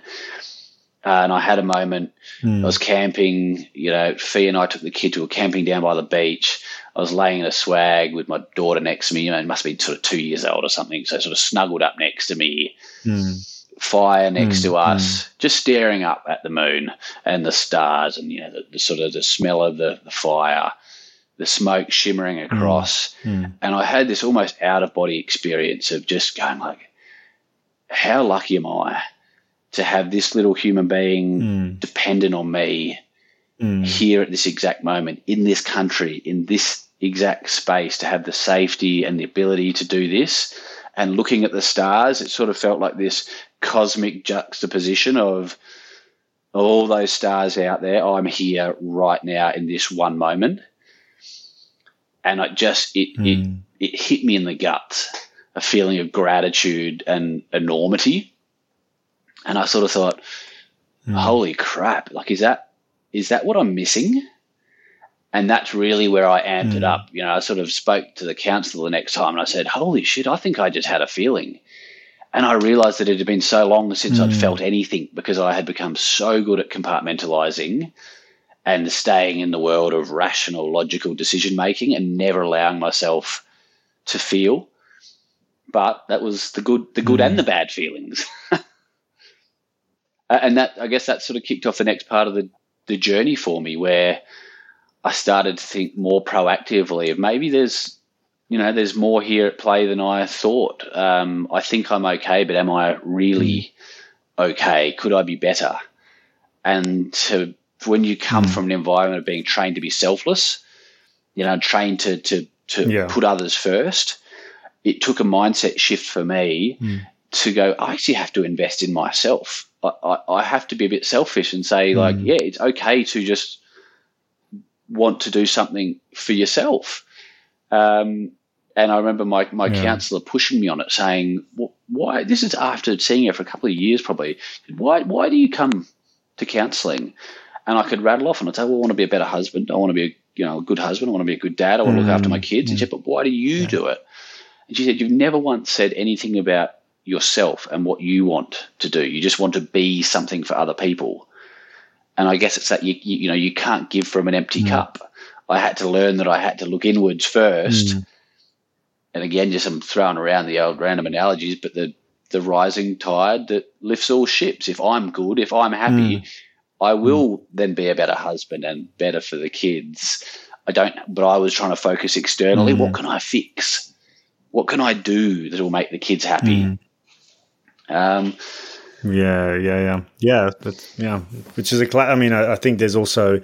Uh, and I had a moment. Mm. I was camping. You know, Fee and I took the kid to a camping down by the beach. I was laying in a swag with my daughter next to me. You know, it must be sort of two years old or something. So sort of snuggled up next to me Mm. fire next Mm, to us, just staring up at the moon and the stars, and you know the, the sort of the smell of the, the fire, the smoke shimmering across, Mm. and I had this almost out of body experience of just going like, how lucky am I to have this little human being Mm. dependent on me Mm. here at this exact moment in this country in this exact space to have the safety and the ability to do this and looking at the stars it sort of felt like this cosmic juxtaposition of all those stars out there i'm here right now in this one moment and it just it it, Mm. it hit me in the guts a feeling of gratitude and enormity and i sort of thought holy crap like is that is that what i'm missing and that's really where i amped it Mm. up you know i sort of spoke to the counsellor the next time and i said holy shit i think i just had a feeling and i realized that it had been so long since i'd Mm. felt anything because i had become so good at compartmentalizing and staying in the world of rational logical decision making and never allowing myself to feel but that was the good the good Mm. and the bad feelings and that I guess that sort of kicked off the next part of the, the journey for me where I started to think more proactively of maybe there's you know there's more here at play than I thought. Um, I think I'm okay, but am I really okay? Could I be better? And to when you come from an environment of being trained to be selfless, you know, trained to to to Yeah. put others first, it took a mindset shift for me Mm. to go. I actually have to invest in myself. I, I, I have to be a bit selfish and say, like, yeah, it's okay to just want to do something for yourself. Um, and I remember my, my Yeah. counselor pushing me on it, saying, "Wh- "Why?" This is after seeing her for a couple of years, probably. Why? Why do you come to counselling? And I could rattle off and I'd say, "Well, I want to be a better husband. I want to be, a, you know, a good husband. I want to be a good dad. I want to look after my mm, kids." And she said, "But why do you do it?" And she said, "You've never once said anything about yourself and what you want to do. You just want to be something for other people." And I guess it's that you you, you know you can't give from an empty mm. cup. I had to learn that I had to look inwards first. Mm. And again, just I'm throwing around the old random analogies, but the the rising tide that lifts all ships. If I'm good, if I'm happy, I will then be a better husband and better for the kids. I don't, but I was trying to focus externally. What can I fix? What can I do that will make the kids happy? Um, Yeah, yeah, yeah, yeah. That's yeah, which is a. Cla- I mean, I, I think there's also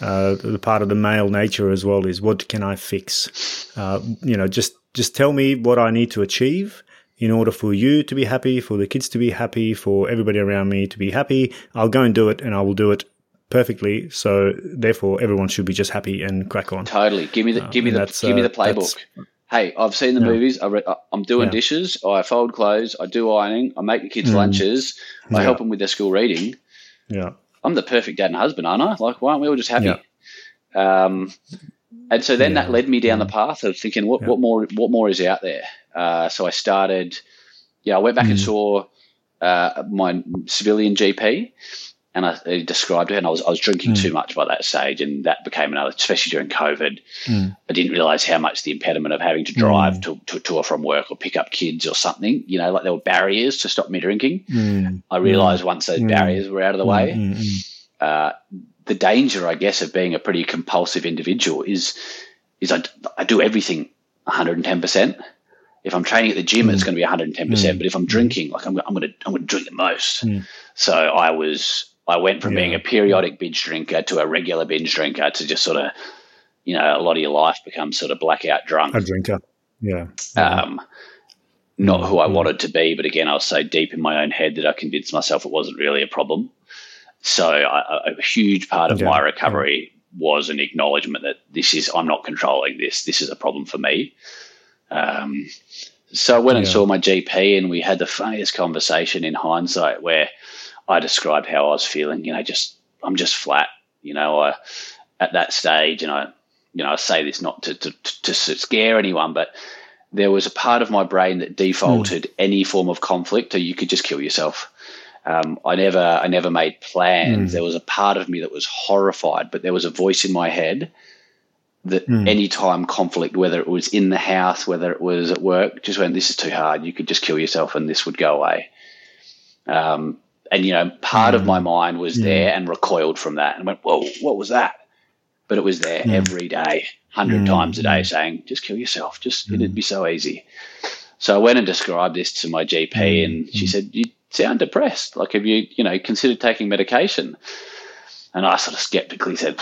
uh, the part of the male nature as well is what can I fix? Uh, you know, just just tell me what I need to achieve in order for you to be happy, for the kids to be happy, for everybody around me to be happy. I'll go and do it, and I will do it perfectly. So therefore, everyone should be just happy and crack on. Totally. Give me the give me the give me the playbook. Hey, I've seen the yeah. movies. I am doing yeah. dishes. I fold clothes. I do ironing. I make the kids mm. lunches. I yeah. help them with their school reading. Yeah. I'm the perfect dad and husband, aren't I? Like, why aren't we all just happy? Um, and so then that led me down the path of thinking, what, what more? What more is out there? Uh, so I started. Yeah, I went back mm. and saw uh, my civilian GP, and I, I described it, and I was I was drinking mm. too much by that stage, and that became another, especially during COVID. Mm. I didn't realize how much the impediment of having to drive mm. to, to, to or from work or pick up kids or something, you know, like there were barriers to stop me drinking. Mm. I realized mm. once those barriers were out of the way, uh, the danger, I guess, of being a pretty compulsive individual is is I, I do everything 110 percent. If I'm training at the gym, it's going to be 110 percent. But if I'm drinking, like I'm, I'm going to I'm going to drink the most. So I was I went from yeah. being a periodic binge drinker to a regular binge drinker to just sort of, you know, a lot of your life becomes sort of blackout drunk. A drinker. Yeah. Um, not who I wanted to be, but again, I was so deep in my own head that I convinced myself it wasn't really a problem. So I, a huge part of yeah. my recovery was an acknowledgement that this is I'm not controlling this. This is a problem for me. Um, so I went and saw my GP, and we had the funniest conversation in hindsight where I described how I was feeling. You know, just I'm just flat. You know, I at that stage, and I, you know, I say this not to to, to scare anyone, but there was a part of my brain that defaulted mm. any form of conflict, or you could just kill yourself. Um, I never, I never made plans. Mm. There was a part of me that was horrified, but there was a voice in my head that mm. any time conflict, whether it was in the house, whether it was at work, just went, "This is too hard. You could just kill yourself, and this would go away." Um, and you know, part mm. of my mm. mind was yeah. there and recoiled from that and went, "Whoa, what was that?" But it was there mm. every day, hundred mm. times a day, saying, "Just kill yourself. Just it'd be so easy." So I went and described this to my GP, and she said, "You sound depressed. Like, have you, you know, considered taking medication?" And I sort of skeptically said,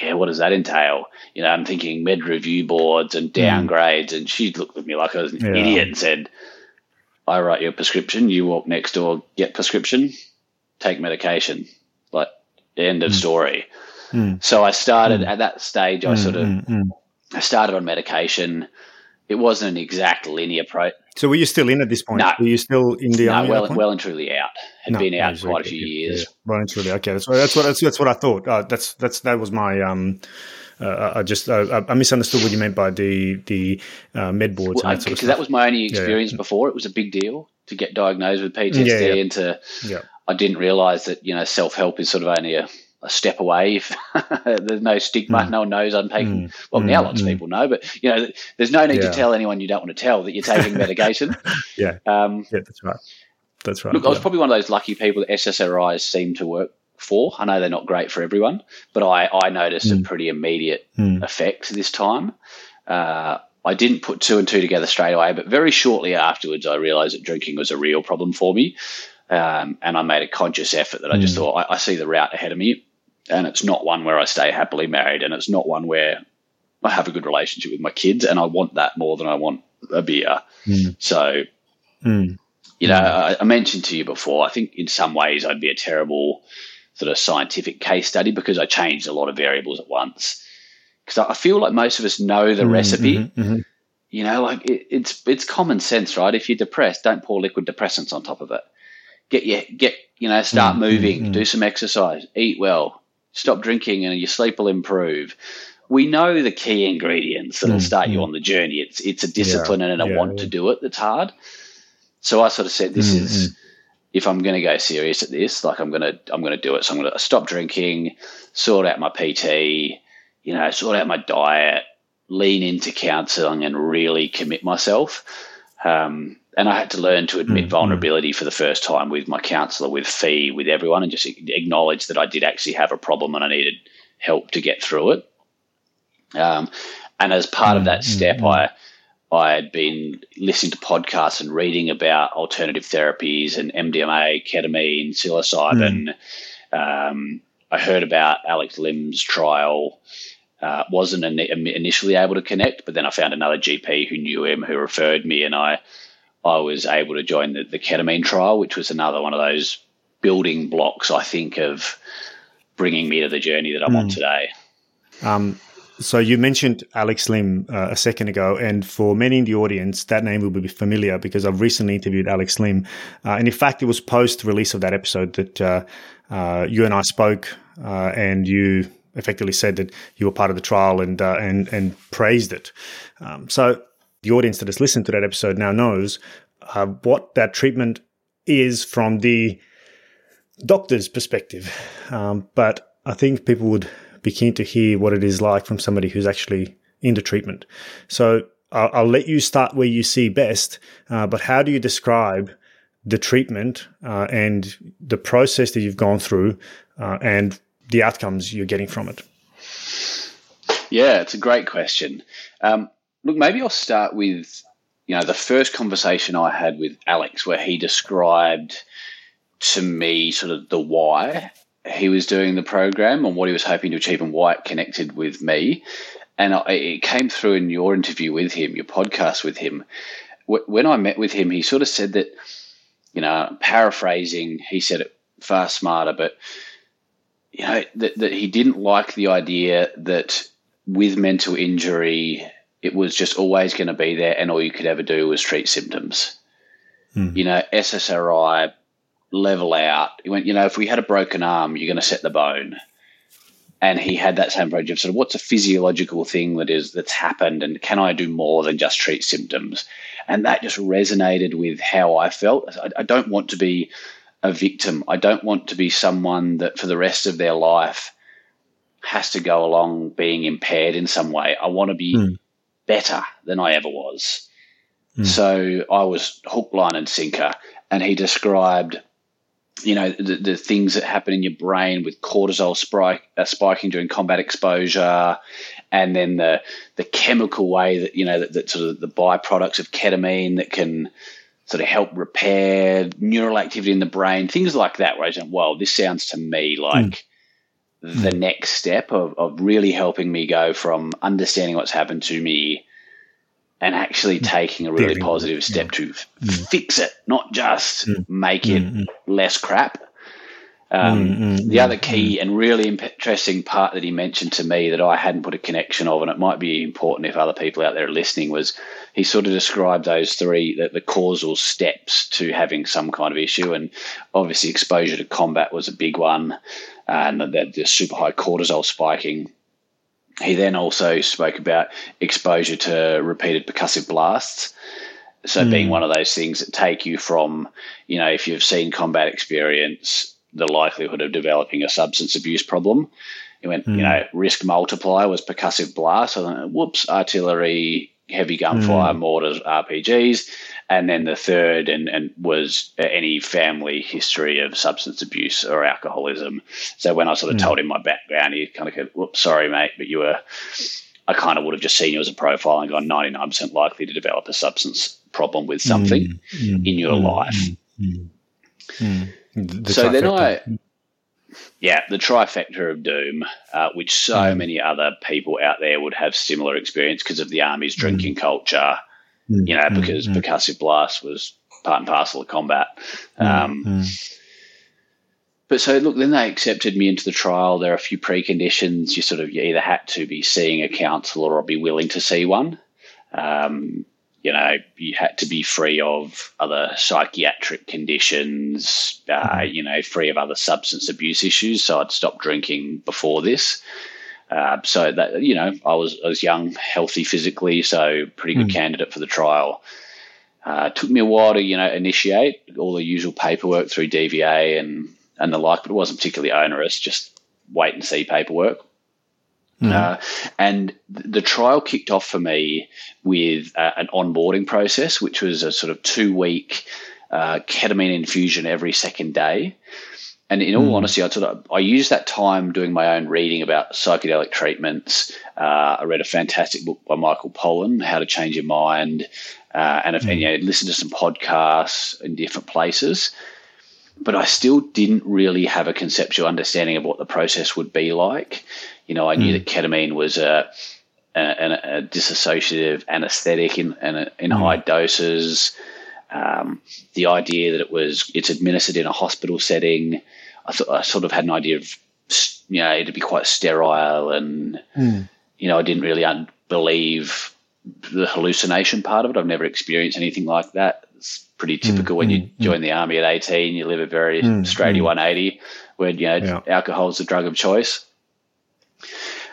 "Oh yeah, what does that entail?" You know, I'm thinking med review boards and downgrades, and she looked at me like I was an yeah. idiot and said I write your prescription, you walk next door, get prescription, take medication. Like end of mm. story. Mm. So I started mm. at that stage. I sort of hmm, hmm, hmm. I started on medication. It wasn't an exact linear pro. So were you still in at this point? No. Were you still in the no, army? well, well and truly out. Had no, been out quite a few years. Yeah, well and truly. Okay, that's what that's what that's, that's what I thought. Uh, that's that's that was my um uh, I just uh, I misunderstood what you meant by the the uh, med boards. Well, because that, that, was my only experience yeah, yeah. before. It was a big deal to get diagnosed with PTSD, and to I didn't realise that you know self help is sort of only a, a step away. If there's no stigma, mm. no one knows I'm taking. Mm. Well, now mm. lots of mm. people know, but you know, there's no need to tell anyone you don't want to tell that you're taking medication. yeah, um, yeah, that's right. That's right. Look, I was probably one of those lucky people that SSRIs seem to work for. I know they're not great for everyone, but I, I noticed mm. a pretty immediate mm. effect this time. Uh, I didn't put two and two together straight away, but very shortly afterwards, I realized that drinking was a real problem for me. Um, and I made a conscious effort that I just mm. thought, I, I see the route ahead of me. And it's not one where I stay happily married, and it's not one where I have a good relationship with my kids, and I want that more than I want a beer. Mm. So, mm. you know, I, I, mentioned to you before, I think in some ways I'd be a terrible sort of scientific case study because I changed a lot of variables at once. Because I feel like most of us know the mm-hmm, recipe. Mm-hmm, mm-hmm. You know, like it, it's it's common sense, right? If you're depressed, don't pour liquid depressants on top of it. Get your get you know start mm-hmm, moving, mm-hmm. do some exercise, eat well, stop drinking, and your sleep will improve. We know the key ingredients that'll mm, start you mm. on the journey. It's it's a discipline yeah, and a yeah, want yeah. to do it that's hard. So I sort of said, this mm, is if I'm going to go serious at this, like I'm going to, I'm going to do it. So I'm going to stop drinking, sort out my PT, you know, sort out my diet, lean into counseling and really commit myself. Um, and I had to learn to admit mm-hmm. vulnerability for the first time with my counselor, with Fee, with everyone, and just acknowledge that I did actually have a problem and I needed help to get through it. Um, and as part of that step, mm-hmm. I I had been listening to podcasts and reading about alternative therapies and MDMA, ketamine, psilocybin, mm. um, I heard about Alex Lim's trial. Uh, wasn't in, initially able to connect, but then I found another GP who knew him, who referred me, and I I was able to join the, the ketamine trial, which was another one of those building blocks, I think, of bringing me to the journey that I'm mm. on hmm. today. Um, so you mentioned Alex Lim uh, a second ago, and for many in the audience, that name will be familiar because I've recently interviewed Alex Lim, uh, and in fact, it was post release of that episode that uh, uh, you and I spoke, uh, and you effectively said that you were part of the trial and uh, and and praised it. Um, so the audience that has listened to that episode now knows what that treatment is from the doctor's perspective, um, but I think people would be keen to hear what it is like from somebody who's actually in the treatment. So I'll, I'll let you start where you see best, uh, but how do you describe the treatment uh, and the process that you've gone through uh, and the outcomes you're getting from it? Yeah, it's a great question. Um, look, maybe I'll start with you know the first conversation I had with Alex, where he described to me sort of the why he was doing the program and what he was hoping to achieve and why it connected with me. And it came through in your interview with him, your podcast with him. When I met with him, he sort of said that, you know, paraphrasing, he said it far smarter, but, you know, that, that he didn't like the idea that with mental injury, it was just always going to be there and all you could ever do was treat symptoms. Hmm. You know, SSRI, level out. He went, you know, if we had a broken arm, you're going to set the bone. And he had that same approach of sort of what's a physiological thing that is that's happened, and can I do more than just treat symptoms? And that just resonated with how I felt. I, I don't want to be a victim. I don't want to be someone that for the rest of their life has to go along being impaired in some way. I want to be mm. Better than I ever was. Mm. So I was hook, line, and sinker. And he described you know the, the things that happen in your brain with cortisol spike, uh, spiking during combat exposure, and then the the chemical way that you know that, that sort of the byproducts of ketamine that can sort of help repair neural activity in the brain, things like that. Where I said, "Well, this sounds to me like." Mm. The mm. next step of, of really helping me go from understanding what's happened to me and actually mm. taking a really positive step yeah. to mm. fix it, not just make it less crap. Um, mm, the other key and really interesting part that he mentioned to me that I hadn't put a connection of, and it might be important if other people out there are listening, was he sort of described those three, the, the causal steps to having some kind of issue. And obviously, exposure to combat was a big one, and the, the super high cortisol spiking he then also spoke about exposure to repeated percussive blasts. So, mm. being one of those things that take you from, you know, if you've seen combat experience, the likelihood of developing a substance abuse problem. He went, mm. you know, risk multiplier was percussive blast. So, whoops, artillery, heavy gunfire, mm. mortars, RPGs and then the third and, and was any family history of substance abuse or alcoholism. So when I sort of mm. told him my background, he kind of go, "Whoops, sorry, mate, but you were." I kind of would have just seen you as a profile and gone ninety nine percent likely to develop a substance problem with something mm. mm. in your life. Mm. The so trifecta. then I. Yeah, the trifecta of doom, uh, which so many other people out there would have similar experience because of the army's drinking culture, mm, you know, mm, because mm, percussive blast was part and parcel of combat. Mm, um, mm. But so look, then they accepted me into the trial. There are a few preconditions. You sort of you either had to be seeing a counsellor or be willing to see one. Um, you know, you had to be free of other psychiatric conditions, uh, mm. you know, free of other substance abuse issues. So I'd stopped drinking before this. Uh, so that you know, I was I was young, healthy physically, so pretty good mm. candidate for the trial. Uh, took me a while to you know initiate all the usual paperwork through DVA and and the like, but it wasn't particularly onerous. Just wait and see paperwork. Mm. Uh, and the trial kicked off for me with uh, an onboarding process, which was a sort of two week uh, ketamine infusion every second day. And in all mm. honesty, I sort of I used that time doing my own reading about psychedelic treatments. Uh, I read a fantastic book by Michael Pollan, How to Change Your Mind, uh, and, mm. and you know, listened to some podcasts in different places. but I still didn't really have a conceptual understanding of what the process would be like. You know, I knew hmm. that ketamine was a, a, a dissociative anesthetic in, in, in hmm. high doses. Um, the idea that it was it's administered in a hospital setting. I thought I sort of had an idea of you know it'd be quite sterile and hmm. you know I didn't really un- believe the hallucination part of it. I've never experienced anything like that. It's pretty typical when you join the army at 18, you live a very straighty 180 where, you know, Yeah. alcohol is the drug of choice.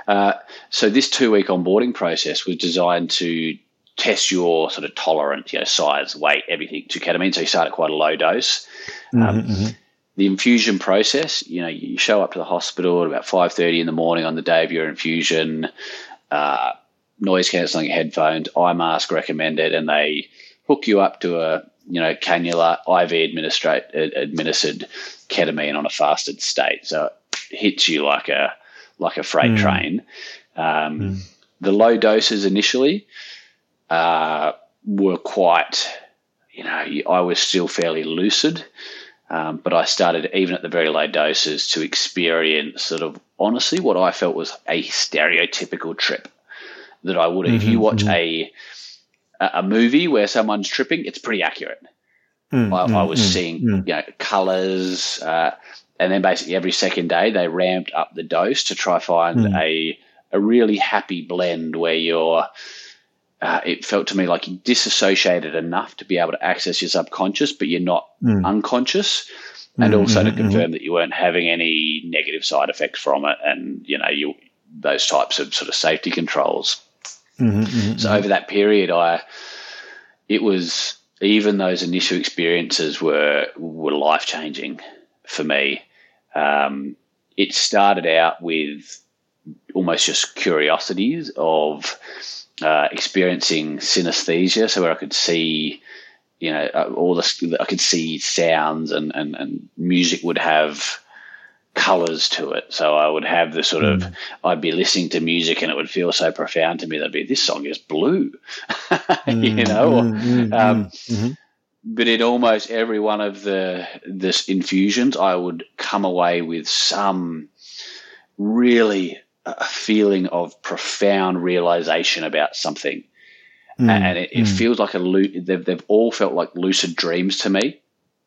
Uh, so this two week onboarding process was designed to test your sort of tolerance, you know, size, weight, everything to ketamine. So you start at quite a low dose. Um, the infusion process, you know, you show up to the hospital at about five thirty in the morning on the day of your infusion. Uh, noise cancelling headphones, eye mask recommended, and they hook you up to a you know cannula IV administrate, administered ketamine on a fasted state. So it hits you like a like a freight train. Um, The low doses initially uh, were quite, you know, I was still fairly lucid. Um, but I started even at the very low doses to experience sort of honestly what I felt was a stereotypical trip that I would. if you watch a a movie where someone's tripping, it's pretty accurate. I, I was seeing you know colors, uh, and then basically every second day they ramped up the dose to try find hmm. a a really happy blend where you're. Uh, it felt to me like you disassociated enough to be able to access your subconscious, but you're not hmm. unconscious, hmm, and also to confirm that you weren't having any negative side effects from it, and you know you those types of sort of safety controls. So over that period, I it was even those initial experiences were were life changing for me. Um, it started out with almost just curiosities of uh, experiencing synesthesia, so where I could see, you know, uh, all the I could see sounds and and, and music would have colors to it. So I would have the sort of I'd be listening to music and it would feel so profound to me that'd be this song is blue, you know. Or, um, but in almost every one of the this infusions, I would come away with some really uh, a feeling of profound realization about something, hmm. and it, it hmm. feels like a they've they've all felt like lucid dreams to me,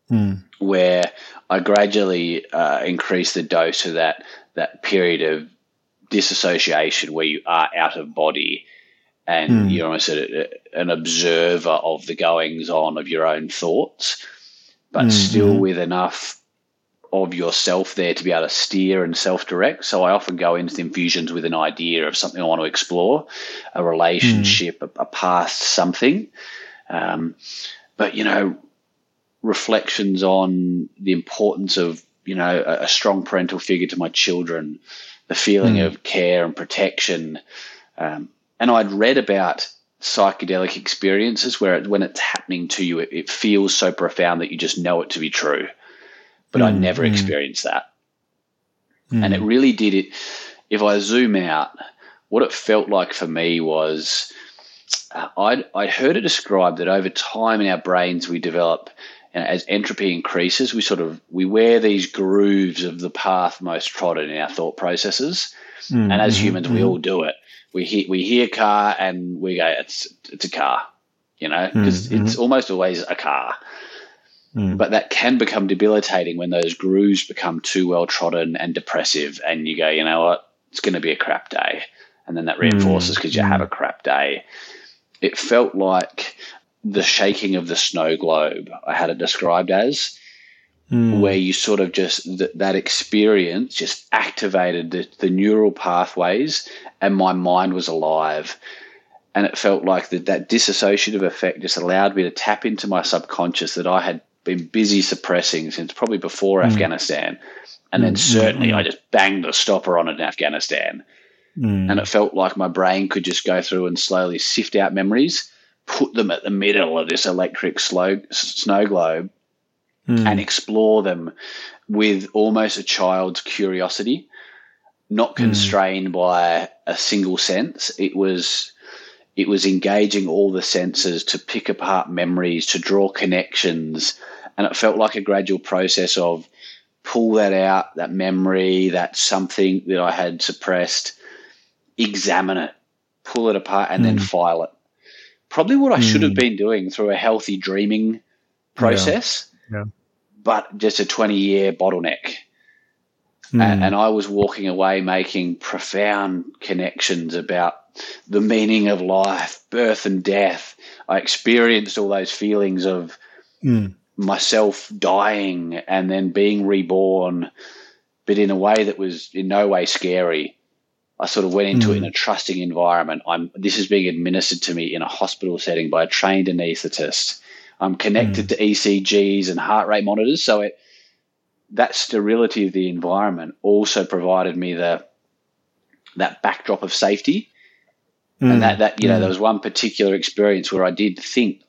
hmm. where I gradually uh, increase the dose of that that period of disassociation where you are out of body and hmm. you're almost a, an observer of the goings on of your own thoughts, but hmm, still hmm. with enough of yourself there to be able to steer and self direct. So I often go into the infusions with an idea of something I want to explore, a relationship, a, a past something. Um, but, you know, reflections on the importance of, you know, a, a strong parental figure to my children, the feeling of care and protection. Um, and I'd read about psychedelic experiences where it, when it's happening to you, it, it feels so profound that you just know it to be true. But I mm, never mm. experienced that. Mm. And it really did it. If I zoom out, what it felt like for me was uh, I'd, I'd heard it described that over time in our brains we develop and as entropy increases we sort of we wear these grooves of the path most trodden in our thought processes and as mm-hmm, humans we mm-hmm. all do it we hear we hear car and we go it's it's a car you know hmm, because hmm. it's almost always a car. Hmm. But that can become debilitating when those grooves become too well trodden and depressive and you go you know what? It's going to be a crap day. And then that reinforces because you have a crap day. It felt like the shaking of the snow globe i had it described as Hmm. where you sort of just th- that experience just activated the, the neural pathways and my mind was alive. And it felt like that that dissociative effect just allowed me to tap into my subconscious that i had been busy suppressing since probably before hmm. afghanistan. And then hmm. certainly i just banged the stopper on it in afghanistan. And it felt like my brain could just go through and slowly sift out memories put them at the middle of this electric slow, snow globe and explore them with almost a child's curiosity, not constrained by a single sense. It was it was engaging all the senses to pick apart memories, to draw connections, And it felt like a gradual process of pull that out, that memory, that something that I had suppressed, examine it, pull it apart, and mm. then file it. Probably what I mm. should have been doing through a healthy dreaming process, yeah. Yeah. but just a 20 year bottleneck. Mm. And, and I was walking away making profound connections about the meaning of life, birth and death. I experienced all those feelings of mm. myself dying and then being reborn, but in a way that was in no way scary. I sort of went into mm. it in a trusting environment. I'm this is being administered to me in a hospital setting by a trained anaesthetist. I'm connected mm. to ECGs and heart rate monitors, so it that sterility of the environment also provided me the that backdrop of safety. Mm. And that, that you know, mm. there was one particular experience where I did think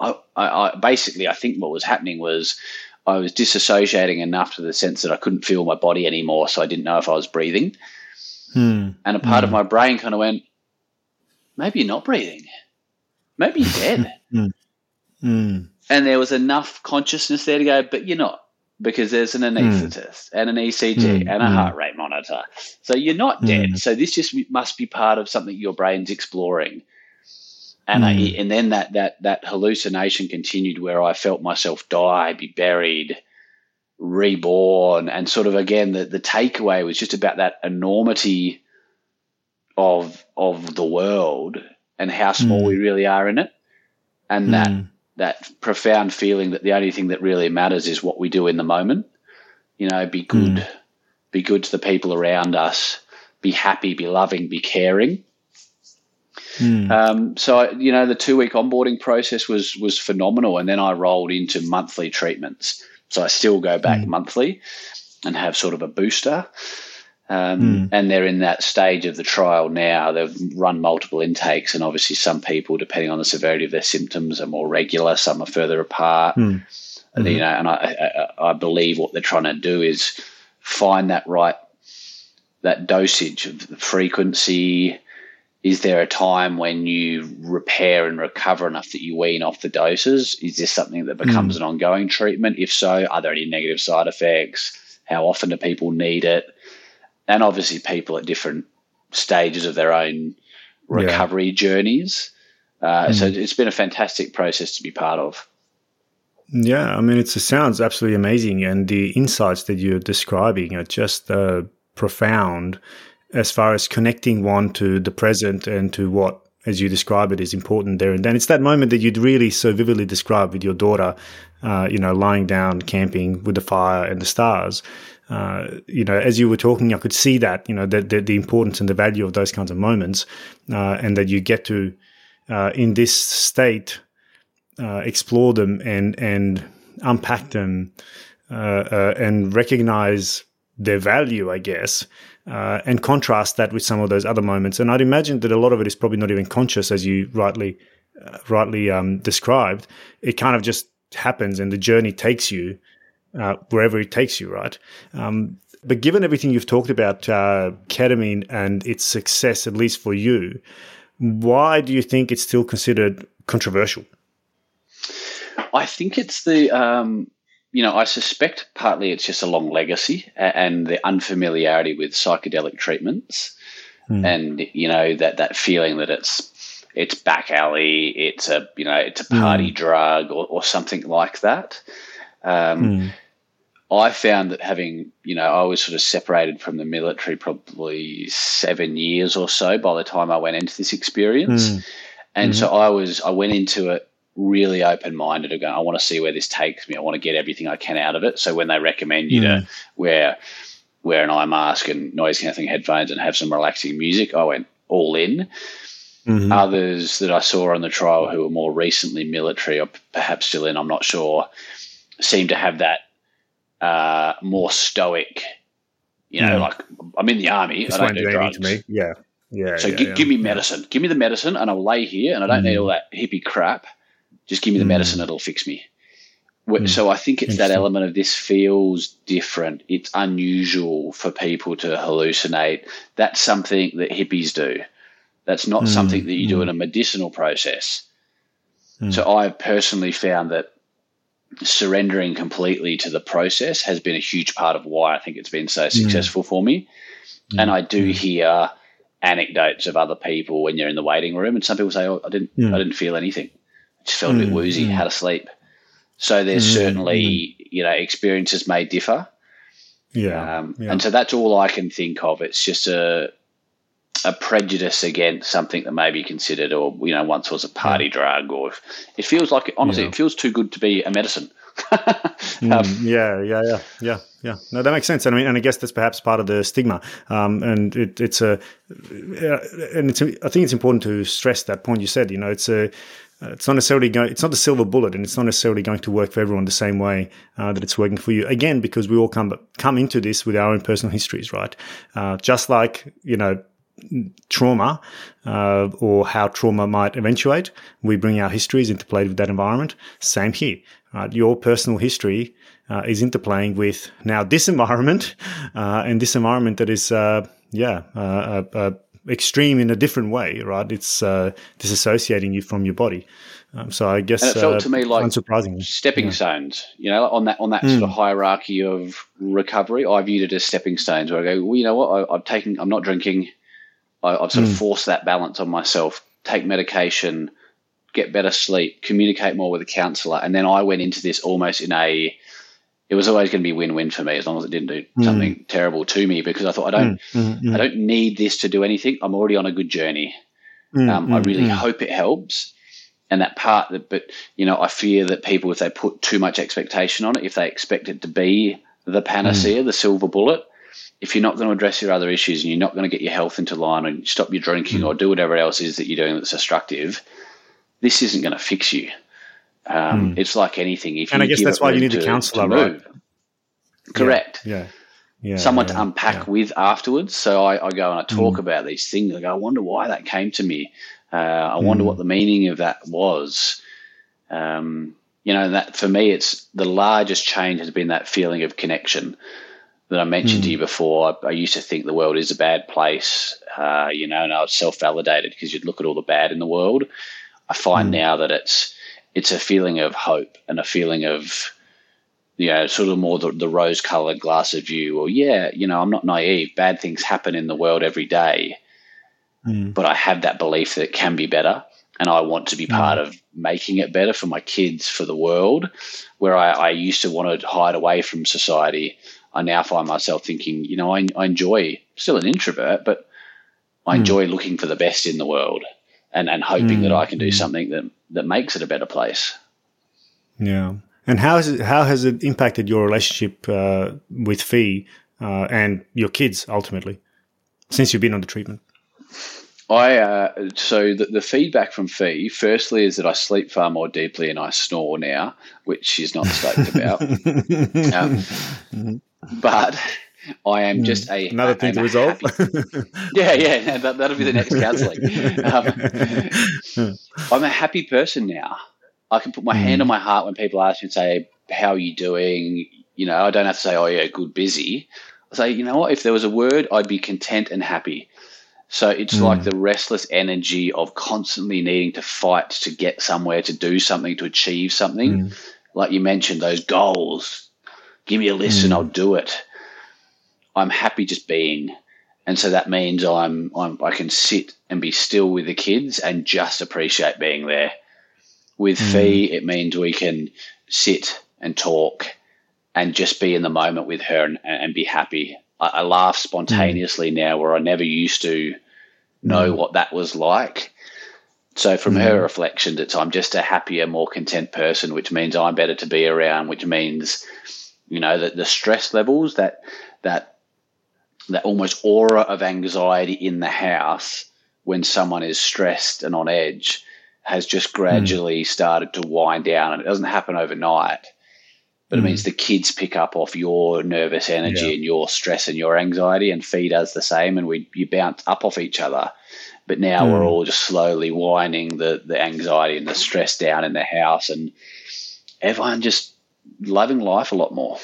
like I, I, I basically I think what was happening was I was disassociating enough to the sense that I couldn't feel my body anymore, so I didn't know if I was breathing. Mm. And a part of hmm. my brain kind of went, maybe you're not breathing. Maybe you're dead. Hmm. And there was enough consciousness there to go, but you're not because there's an anaesthetist mm. and an ECG mm. and a mm. heart rate monitor. So you're not dead. Mm. So this just must be part of something your brain's exploring. And I, mm. and then that that that hallucination continued where I felt myself die, be buried, reborn, and sort of again the the takeaway was just about that enormity of of the world and how small mm. we really are in it, and that that profound feeling that the only thing that really matters is what we do in the moment. You know, be good, mm. be good to the people around us, be happy, be loving, be caring. Mm. Um, so you know, the two week onboarding process was was phenomenal, and then I rolled into monthly treatments. So I still go back mm. monthly and have sort of a booster. Um, mm. And they're in that stage of the trial now. They've run multiple intakes, and obviously, some people, depending on the severity of their symptoms, are more regular. Some are further apart. Mm. And, you know, and I, I, I, believe what they're trying to do is find that right, that dosage of the frequency. Is there a time when you repair and recover enough that you wean off the doses? Is this something that becomes mm. an ongoing treatment? If so, are there any negative side effects? How often do people need it? And obviously people at different stages of their own recovery yeah. journeys. Uh, mm. So it's been a fantastic process to be part of. Yeah, I mean, it sounds absolutely amazing, and the insights that you're describing are just uh, profound as far as connecting one to the present and to what, as you describe it, is important there and then. It's that moment that you'd really so vividly describe with your daughter, uh, you know, lying down, camping with the fire and the stars uh, you know, as you were talking, I could see that, you know, the, the, the importance and the value of those kinds of moments, uh, and that you get to, uh, in this state, uh, explore them and and unpack them, uh, and recognize their value, I guess, and contrast that with some of those other moments. And I'd imagine that a lot of it is probably not even conscious, as you rightly rightly um, described. It kind of just happens, and the journey takes you uh, wherever it takes you, right? Um, but given everything you've talked about uh, ketamine and its success, at least for you, why do you think it's still considered controversial? I think it's the, um, you know, I suspect partly it's just a long legacy and the unfamiliarity with psychedelic treatments, mm. and you know that that feeling that it's it's back alley, it's a you know it's a party mm. drug or, or something like that. Um, mm. I found that having, you know, I was sort of separated from the military probably seven years or so by the time I went into this experience. Mm. And mm-hmm. so I was, I went into it really open minded again. I want to see where this takes me. I want to get everything I can out of it. So when they recommend you mm. to wear, wear an eye mask and noise cancelling headphones and have some relaxing music, I went all in. Mm-hmm. Others that I saw on the trial who were more recently military or perhaps still in, I'm not sure, seem to have that uh, more stoic. You know, mm. like I'm in the army. I don't do drugs. Me. Yeah, yeah. So yeah, give, yeah. give me medicine. Give me the medicine, and I'll lay here, and I don't mm. need all that hippie crap. Just give me the mm. medicine; it'll fix me. Mm. So I think it's that element of this feels different. It's unusual for people to hallucinate. That's something that hippies do. That's not mm. something that you do in a medicinal process. So I personally found that surrendering completely to the process has been a huge part of why I think it's been so successful mm. for me. Mm. And I do mm. hear anecdotes of other people when you're in the waiting room, and some people say, "Oh, I didn't, I didn't feel anything. I just felt a bit mm, woozy, mm. had a sleep." So there's certainly, you know, experiences may differ. Yeah, um, yeah. And so that's all I can think of. It's just a a prejudice against something that may be considered, or you know, once was a party drug, or if, it feels like honestly, yeah. it feels too good to be a medicine. um, mm, yeah, yeah, yeah, yeah, yeah. No, that makes sense. And I mean, and I guess that's perhaps part of the stigma. Um, and it, it's a, and it's. A, I think it's important to stress that point you said. You know, it's a. It's not necessarily going. It's not a silver bullet, and it's not necessarily going to work for everyone the same way uh, that it's working for you. Again, because we all come come into this with our own personal histories, right? Uh, just like you know, trauma uh, or how trauma might eventuate. We bring our histories into play with that environment. Same here. Right? Your personal history uh, is interplaying with now this environment uh, and this environment that is, uh, yeah, uh, uh, extreme in a different way, right? It's disassociating you from your body. Um, so I guess and it felt to me like unsurprisingly. stepping yeah. stones. You know, on that on that mm. sort of hierarchy of recovery, I viewed it as stepping stones. Where I go, well, you know what? I, I've taken. I'm not drinking. I, have sort mm. of forced that balance on myself. Take medication, get better sleep, communicate more with a counsellor, and then I went into this almost in a. It was always going to be win-win for me as long as it didn't do mm. something terrible to me because I thought I don't, mm, mm, I don't need this to do anything. I'm already on a good journey. Mm, um, I really hope it helps, and that part that, but you know, I fear that people, if they put too much expectation on it, if they expect it to be the panacea, the silver bullet, if you're not going to address your other issues and you're not going to get your health into line and stop your drinking mm. or do whatever else is that you're doing that's destructive, this isn't going to fix you. Um, mm. It's like anything. If and I guess that's why you need to, a counsellor, right? Correct. Yeah. yeah. Yeah, someone yeah, to unpack yeah. with afterwards. So I, I, go and I talk mm. about these things. I go, I wonder why that came to me. Uh, I wonder mm. what the meaning of that was. Um, you know, that for me, it's the largest change has been that feeling of connection that I mentioned mm. to you before. I, I, used to think the world is a bad place, uh, you know, and I was self validated because you'd look at all the bad in the world. I find mm. now that it's it's a feeling of hope and a feeling of you know sort of more the, the rose colored glass of view. Or yeah, you know, I'm not naive. Bad things happen in the world every day, mm. but I have that belief that it can be better. And I want to be part mm. of making it better for my kids, for the world, where I, I used to want to hide away from society I now find myself thinking, you know, I, I enjoy still an introvert, but I mm. enjoy looking for the best in the world and, and hoping mm. that I can do hmm. something that, that makes it a better place. Yeah. And how has it, how has it impacted your relationship uh, with Fee uh, and your kids ultimately since you've been on the treatment? I uh, so the, the, feedback from Fee, firstly, is that I sleep far more deeply and I snore now, which she's not stoked about. um, but I am just a another thing to resolve. yeah, yeah, that, will be the next counselling. Um, I'm a happy person now. I can put my mm. hand on my heart when people ask me and say, "How are you doing?" You know, I don't have to say, "Oh yeah, good, busy." I say, you know what? If there was a word, I'd be content and happy. So it's mm. like the restless energy of constantly needing to fight to get somewhere, to do something, to achieve something. Mm. Like you mentioned, those goals, Give me a list mm. and I'll do it. I'm happy just being. And so that means I'm, I'm I can sit and be still with the kids and just appreciate being there. With mm. Fee, it means we can sit and talk and just be in the moment with her and, and be happy. I, I laugh spontaneously mm. now where I never used to know mm. what that was like. So from mm. her reflections, it's I'm just a happier, more content person, which means I'm better to be around, which means you know, the, the stress levels that that that almost aura of anxiety in the house when someone is stressed and on edge has just gradually mm. started to wind down and it doesn't happen overnight but mm. it means the kids pick up off your nervous energy yeah. and your stress and your anxiety and Fee does the same and we you bounce up off each other but now mm. we're all just slowly winding the the anxiety and the stress down in the house and everyone just loving life a lot more.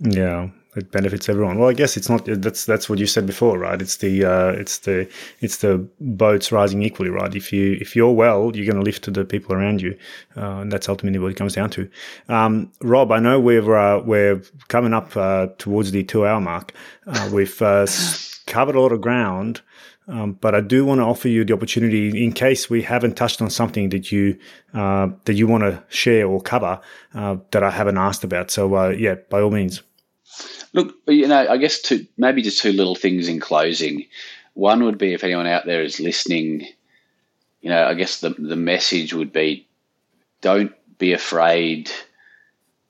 Yeah. it benefits everyone. Well, I guess it's not. That's that's what you said before, right? It's the uh, it's the it's the boats rising equally, right? If you if you're well, you're going to lift to the people around you, uh, and that's ultimately what it comes down to. Um, Rob, I know we're uh, we're coming up uh, towards the two hour mark. Uh, we've uh, covered a lot of ground. Um, but I do want to offer you the opportunity, in case we haven't touched on something that you uh, that you want to share or cover uh, that I haven't asked about. So uh, yeah, by all means. Look, you know, I guess two, maybe just two little things in closing. One would be if anyone out there is listening, you know, I guess the the message would be, don't be afraid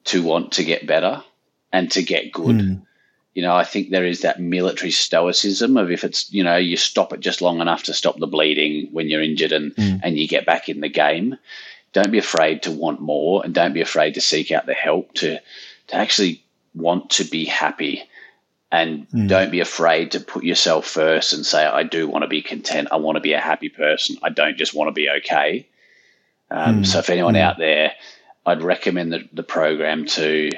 to want to get better and to get good. Mm you know, I think there is that military stoicism of if it's, you know, you stop it just long enough to stop the bleeding when you're injured and, mm. and you get back in the game. Don't be afraid to want more and don't be afraid to seek out the help to, to actually want to be happy. And mm. don't be afraid to put yourself first and say, I do want to be content. I want to be a happy person. I don't just want to be okay. Um, mm. So if anyone mm. out there, I'd recommend the, the program to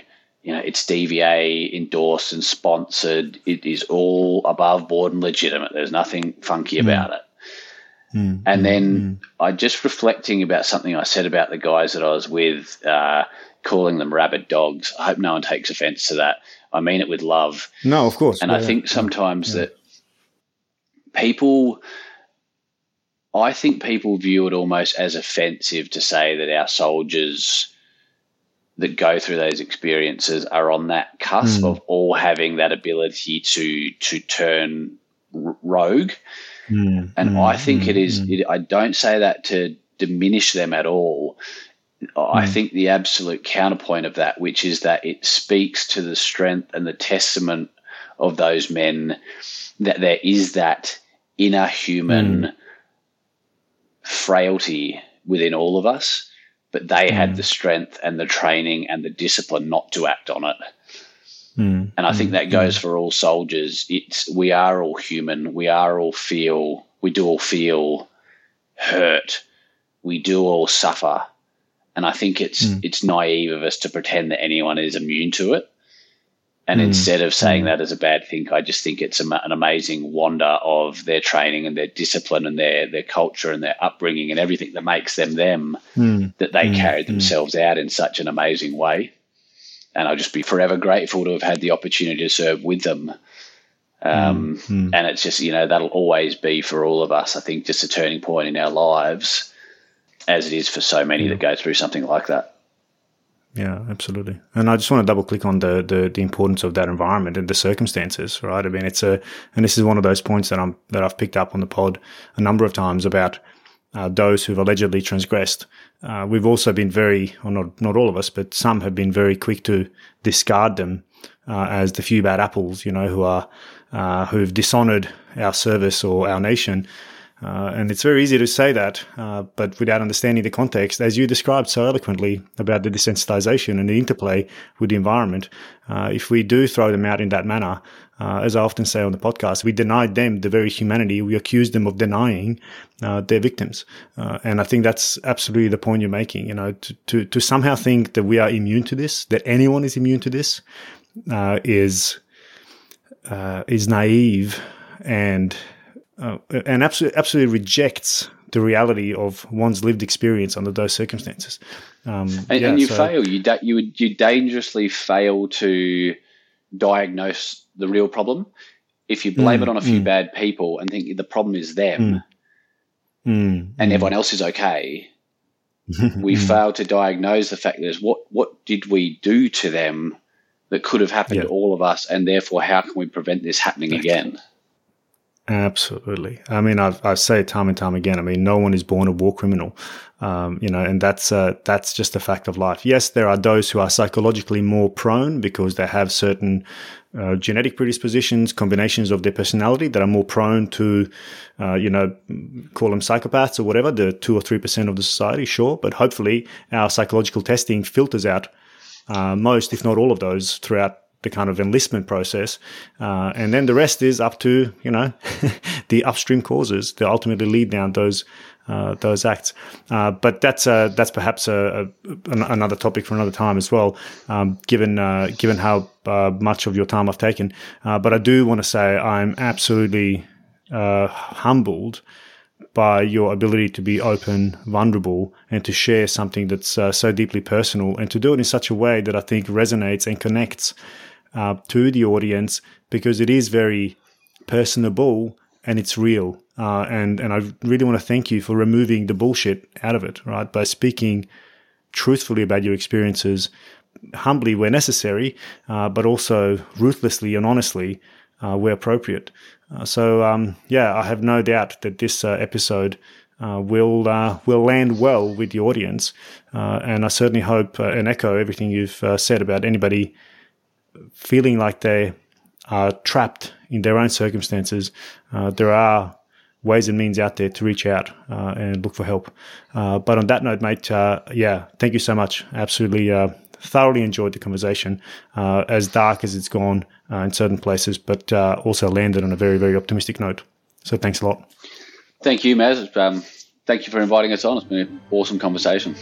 you know, it's DVA endorsed and sponsored. It is all above board and legitimate. There's nothing funky mm. about it. Mm. And then mm. I just reflecting about something I said about the guys that I was with, uh, calling them rabid dogs. I hope no one takes offense to that. I mean it with love. No, of course. And yeah, I think sometimes yeah. that people, I think people view it almost as offensive to say that our soldiers that go through those experiences are on that cusp mm. of all having that ability to to turn rogue. Mm. And mm. I think it is. Hmm. It, I don't say that to diminish them at all. I hmm. think the absolute counterpoint of that, which is that it speaks to the strength and the testament of those men, that there is that inner human frailty within all of us but they mm. had the strength and the training and the discipline not to act on it. Mm. And I think that goes mm. for all soldiers. It's we are all human. We are all feel. We do all feel hurt. We do all suffer. And I think it's mm. it's naive of us to pretend that anyone is immune to it. And mm. instead of saying mm. that as a bad thing, I just think it's an amazing wonder of their training and their discipline and their, their culture and their upbringing and everything that makes them them mm. that they mm. carried mm. themselves out in such an amazing way. And I'll just be forever grateful to have had the opportunity to serve with them. Um, mm. And it's just, you know, that'll always be for all of us, I think, just a turning point in our lives, as it is for so many that go through something like that. Yeah, absolutely. And I just want to double click on the, the, the importance of that environment and the circumstances, right? I mean, it's a, and this is one of those points that I'm that I've picked up on the pod a number of times about uh, those who've allegedly transgressed. Uh, we've also been very, or not not all of us, but some have been very quick to discard them uh, as the few bad apples, you know, who are uh, who've dishonored our service or our nation uh, and it's very easy to say that, uh, but without understanding the context, as you described so eloquently about the desensitization and the interplay with the environment, uh, if we do throw them out in that manner, uh, as I often say on the podcast, we deny them the very humanity we accuse them of denying uh, their victims. Uh, and I think that's absolutely the point you're making. You know, to, to, to somehow think that we are immune to this, that anyone is immune to this, is is naive and uh, and absolutely, absolutely rejects the reality of one's lived experience under those circumstances. Um, and, yeah, and, you so, fail. You da- you you dangerously fail to diagnose the real problem if you blame mm, it on a few mm, bad people and think the problem is them, mm, mm and everyone else is okay. we mm. fail to diagnose the fact that is what what did we do to them that could have happened yeah. to all of us, and therefore how can we prevent this happening again? Absolutely. I mean, I've, I say time and time again. I mean, no one is born a war criminal, um, you know, and that's uh, that's just a fact of life. Yes, there are those who are psychologically more prone because they have certain uh, genetic predispositions, combinations of their personality that are more prone to, uh, you know, call them psychopaths or whatever. The two or three percent of the society, sure, but hopefully our psychological testing filters out uh, most, if not all, of those throughout the kind of enlistment process, uh, and then the rest is up to you know the upstream causes that ultimately lead down those uh, those acts. Uh, but that's uh, that's perhaps a, a, another topic for another time as well, um, given uh, given how uh, much of your time I've taken. Uh, but I do want to say I'm absolutely humbled by your ability to be open, vulnerable, and to share something that's so deeply personal, and to do it in such a way that I think resonates and connects to the audience because it is very personable and it's real. Uh, and and I really want to thank you for removing the bullshit out of it, right? By speaking truthfully about your experiences, humbly where necessary, uh, but also ruthlessly and honestly uh, where appropriate. Uh, so um, yeah, I have no doubt that this uh, episode. Uh, will will land well with the audience, and I certainly hope and echo everything you've said about anybody feeling like they are trapped in their own circumstances. there are ways and means out there to reach out uh, and look for help. Uh, but on that note, mate, uh, yeah, thank you so much. Absolutely uh, thoroughly enjoyed the conversation, uh, as dark as it's gone uh, in certain places, but also landed on a very, very optimistic note. So thanks a lot. Thank you, Maz. Um, thank you for inviting us on. It's been an awesome conversation.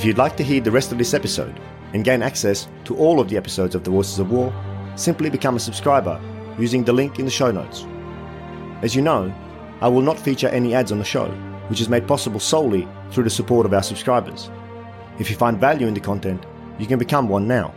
If you'd like to hear the rest of this episode, and gain access to all of the episodes of The Voices of War, simply become a subscriber using the link in the show notes. As you know, I will not feature any ads on the show, which is made possible solely through the support of our subscribers. If you find value in the content, you can become one now.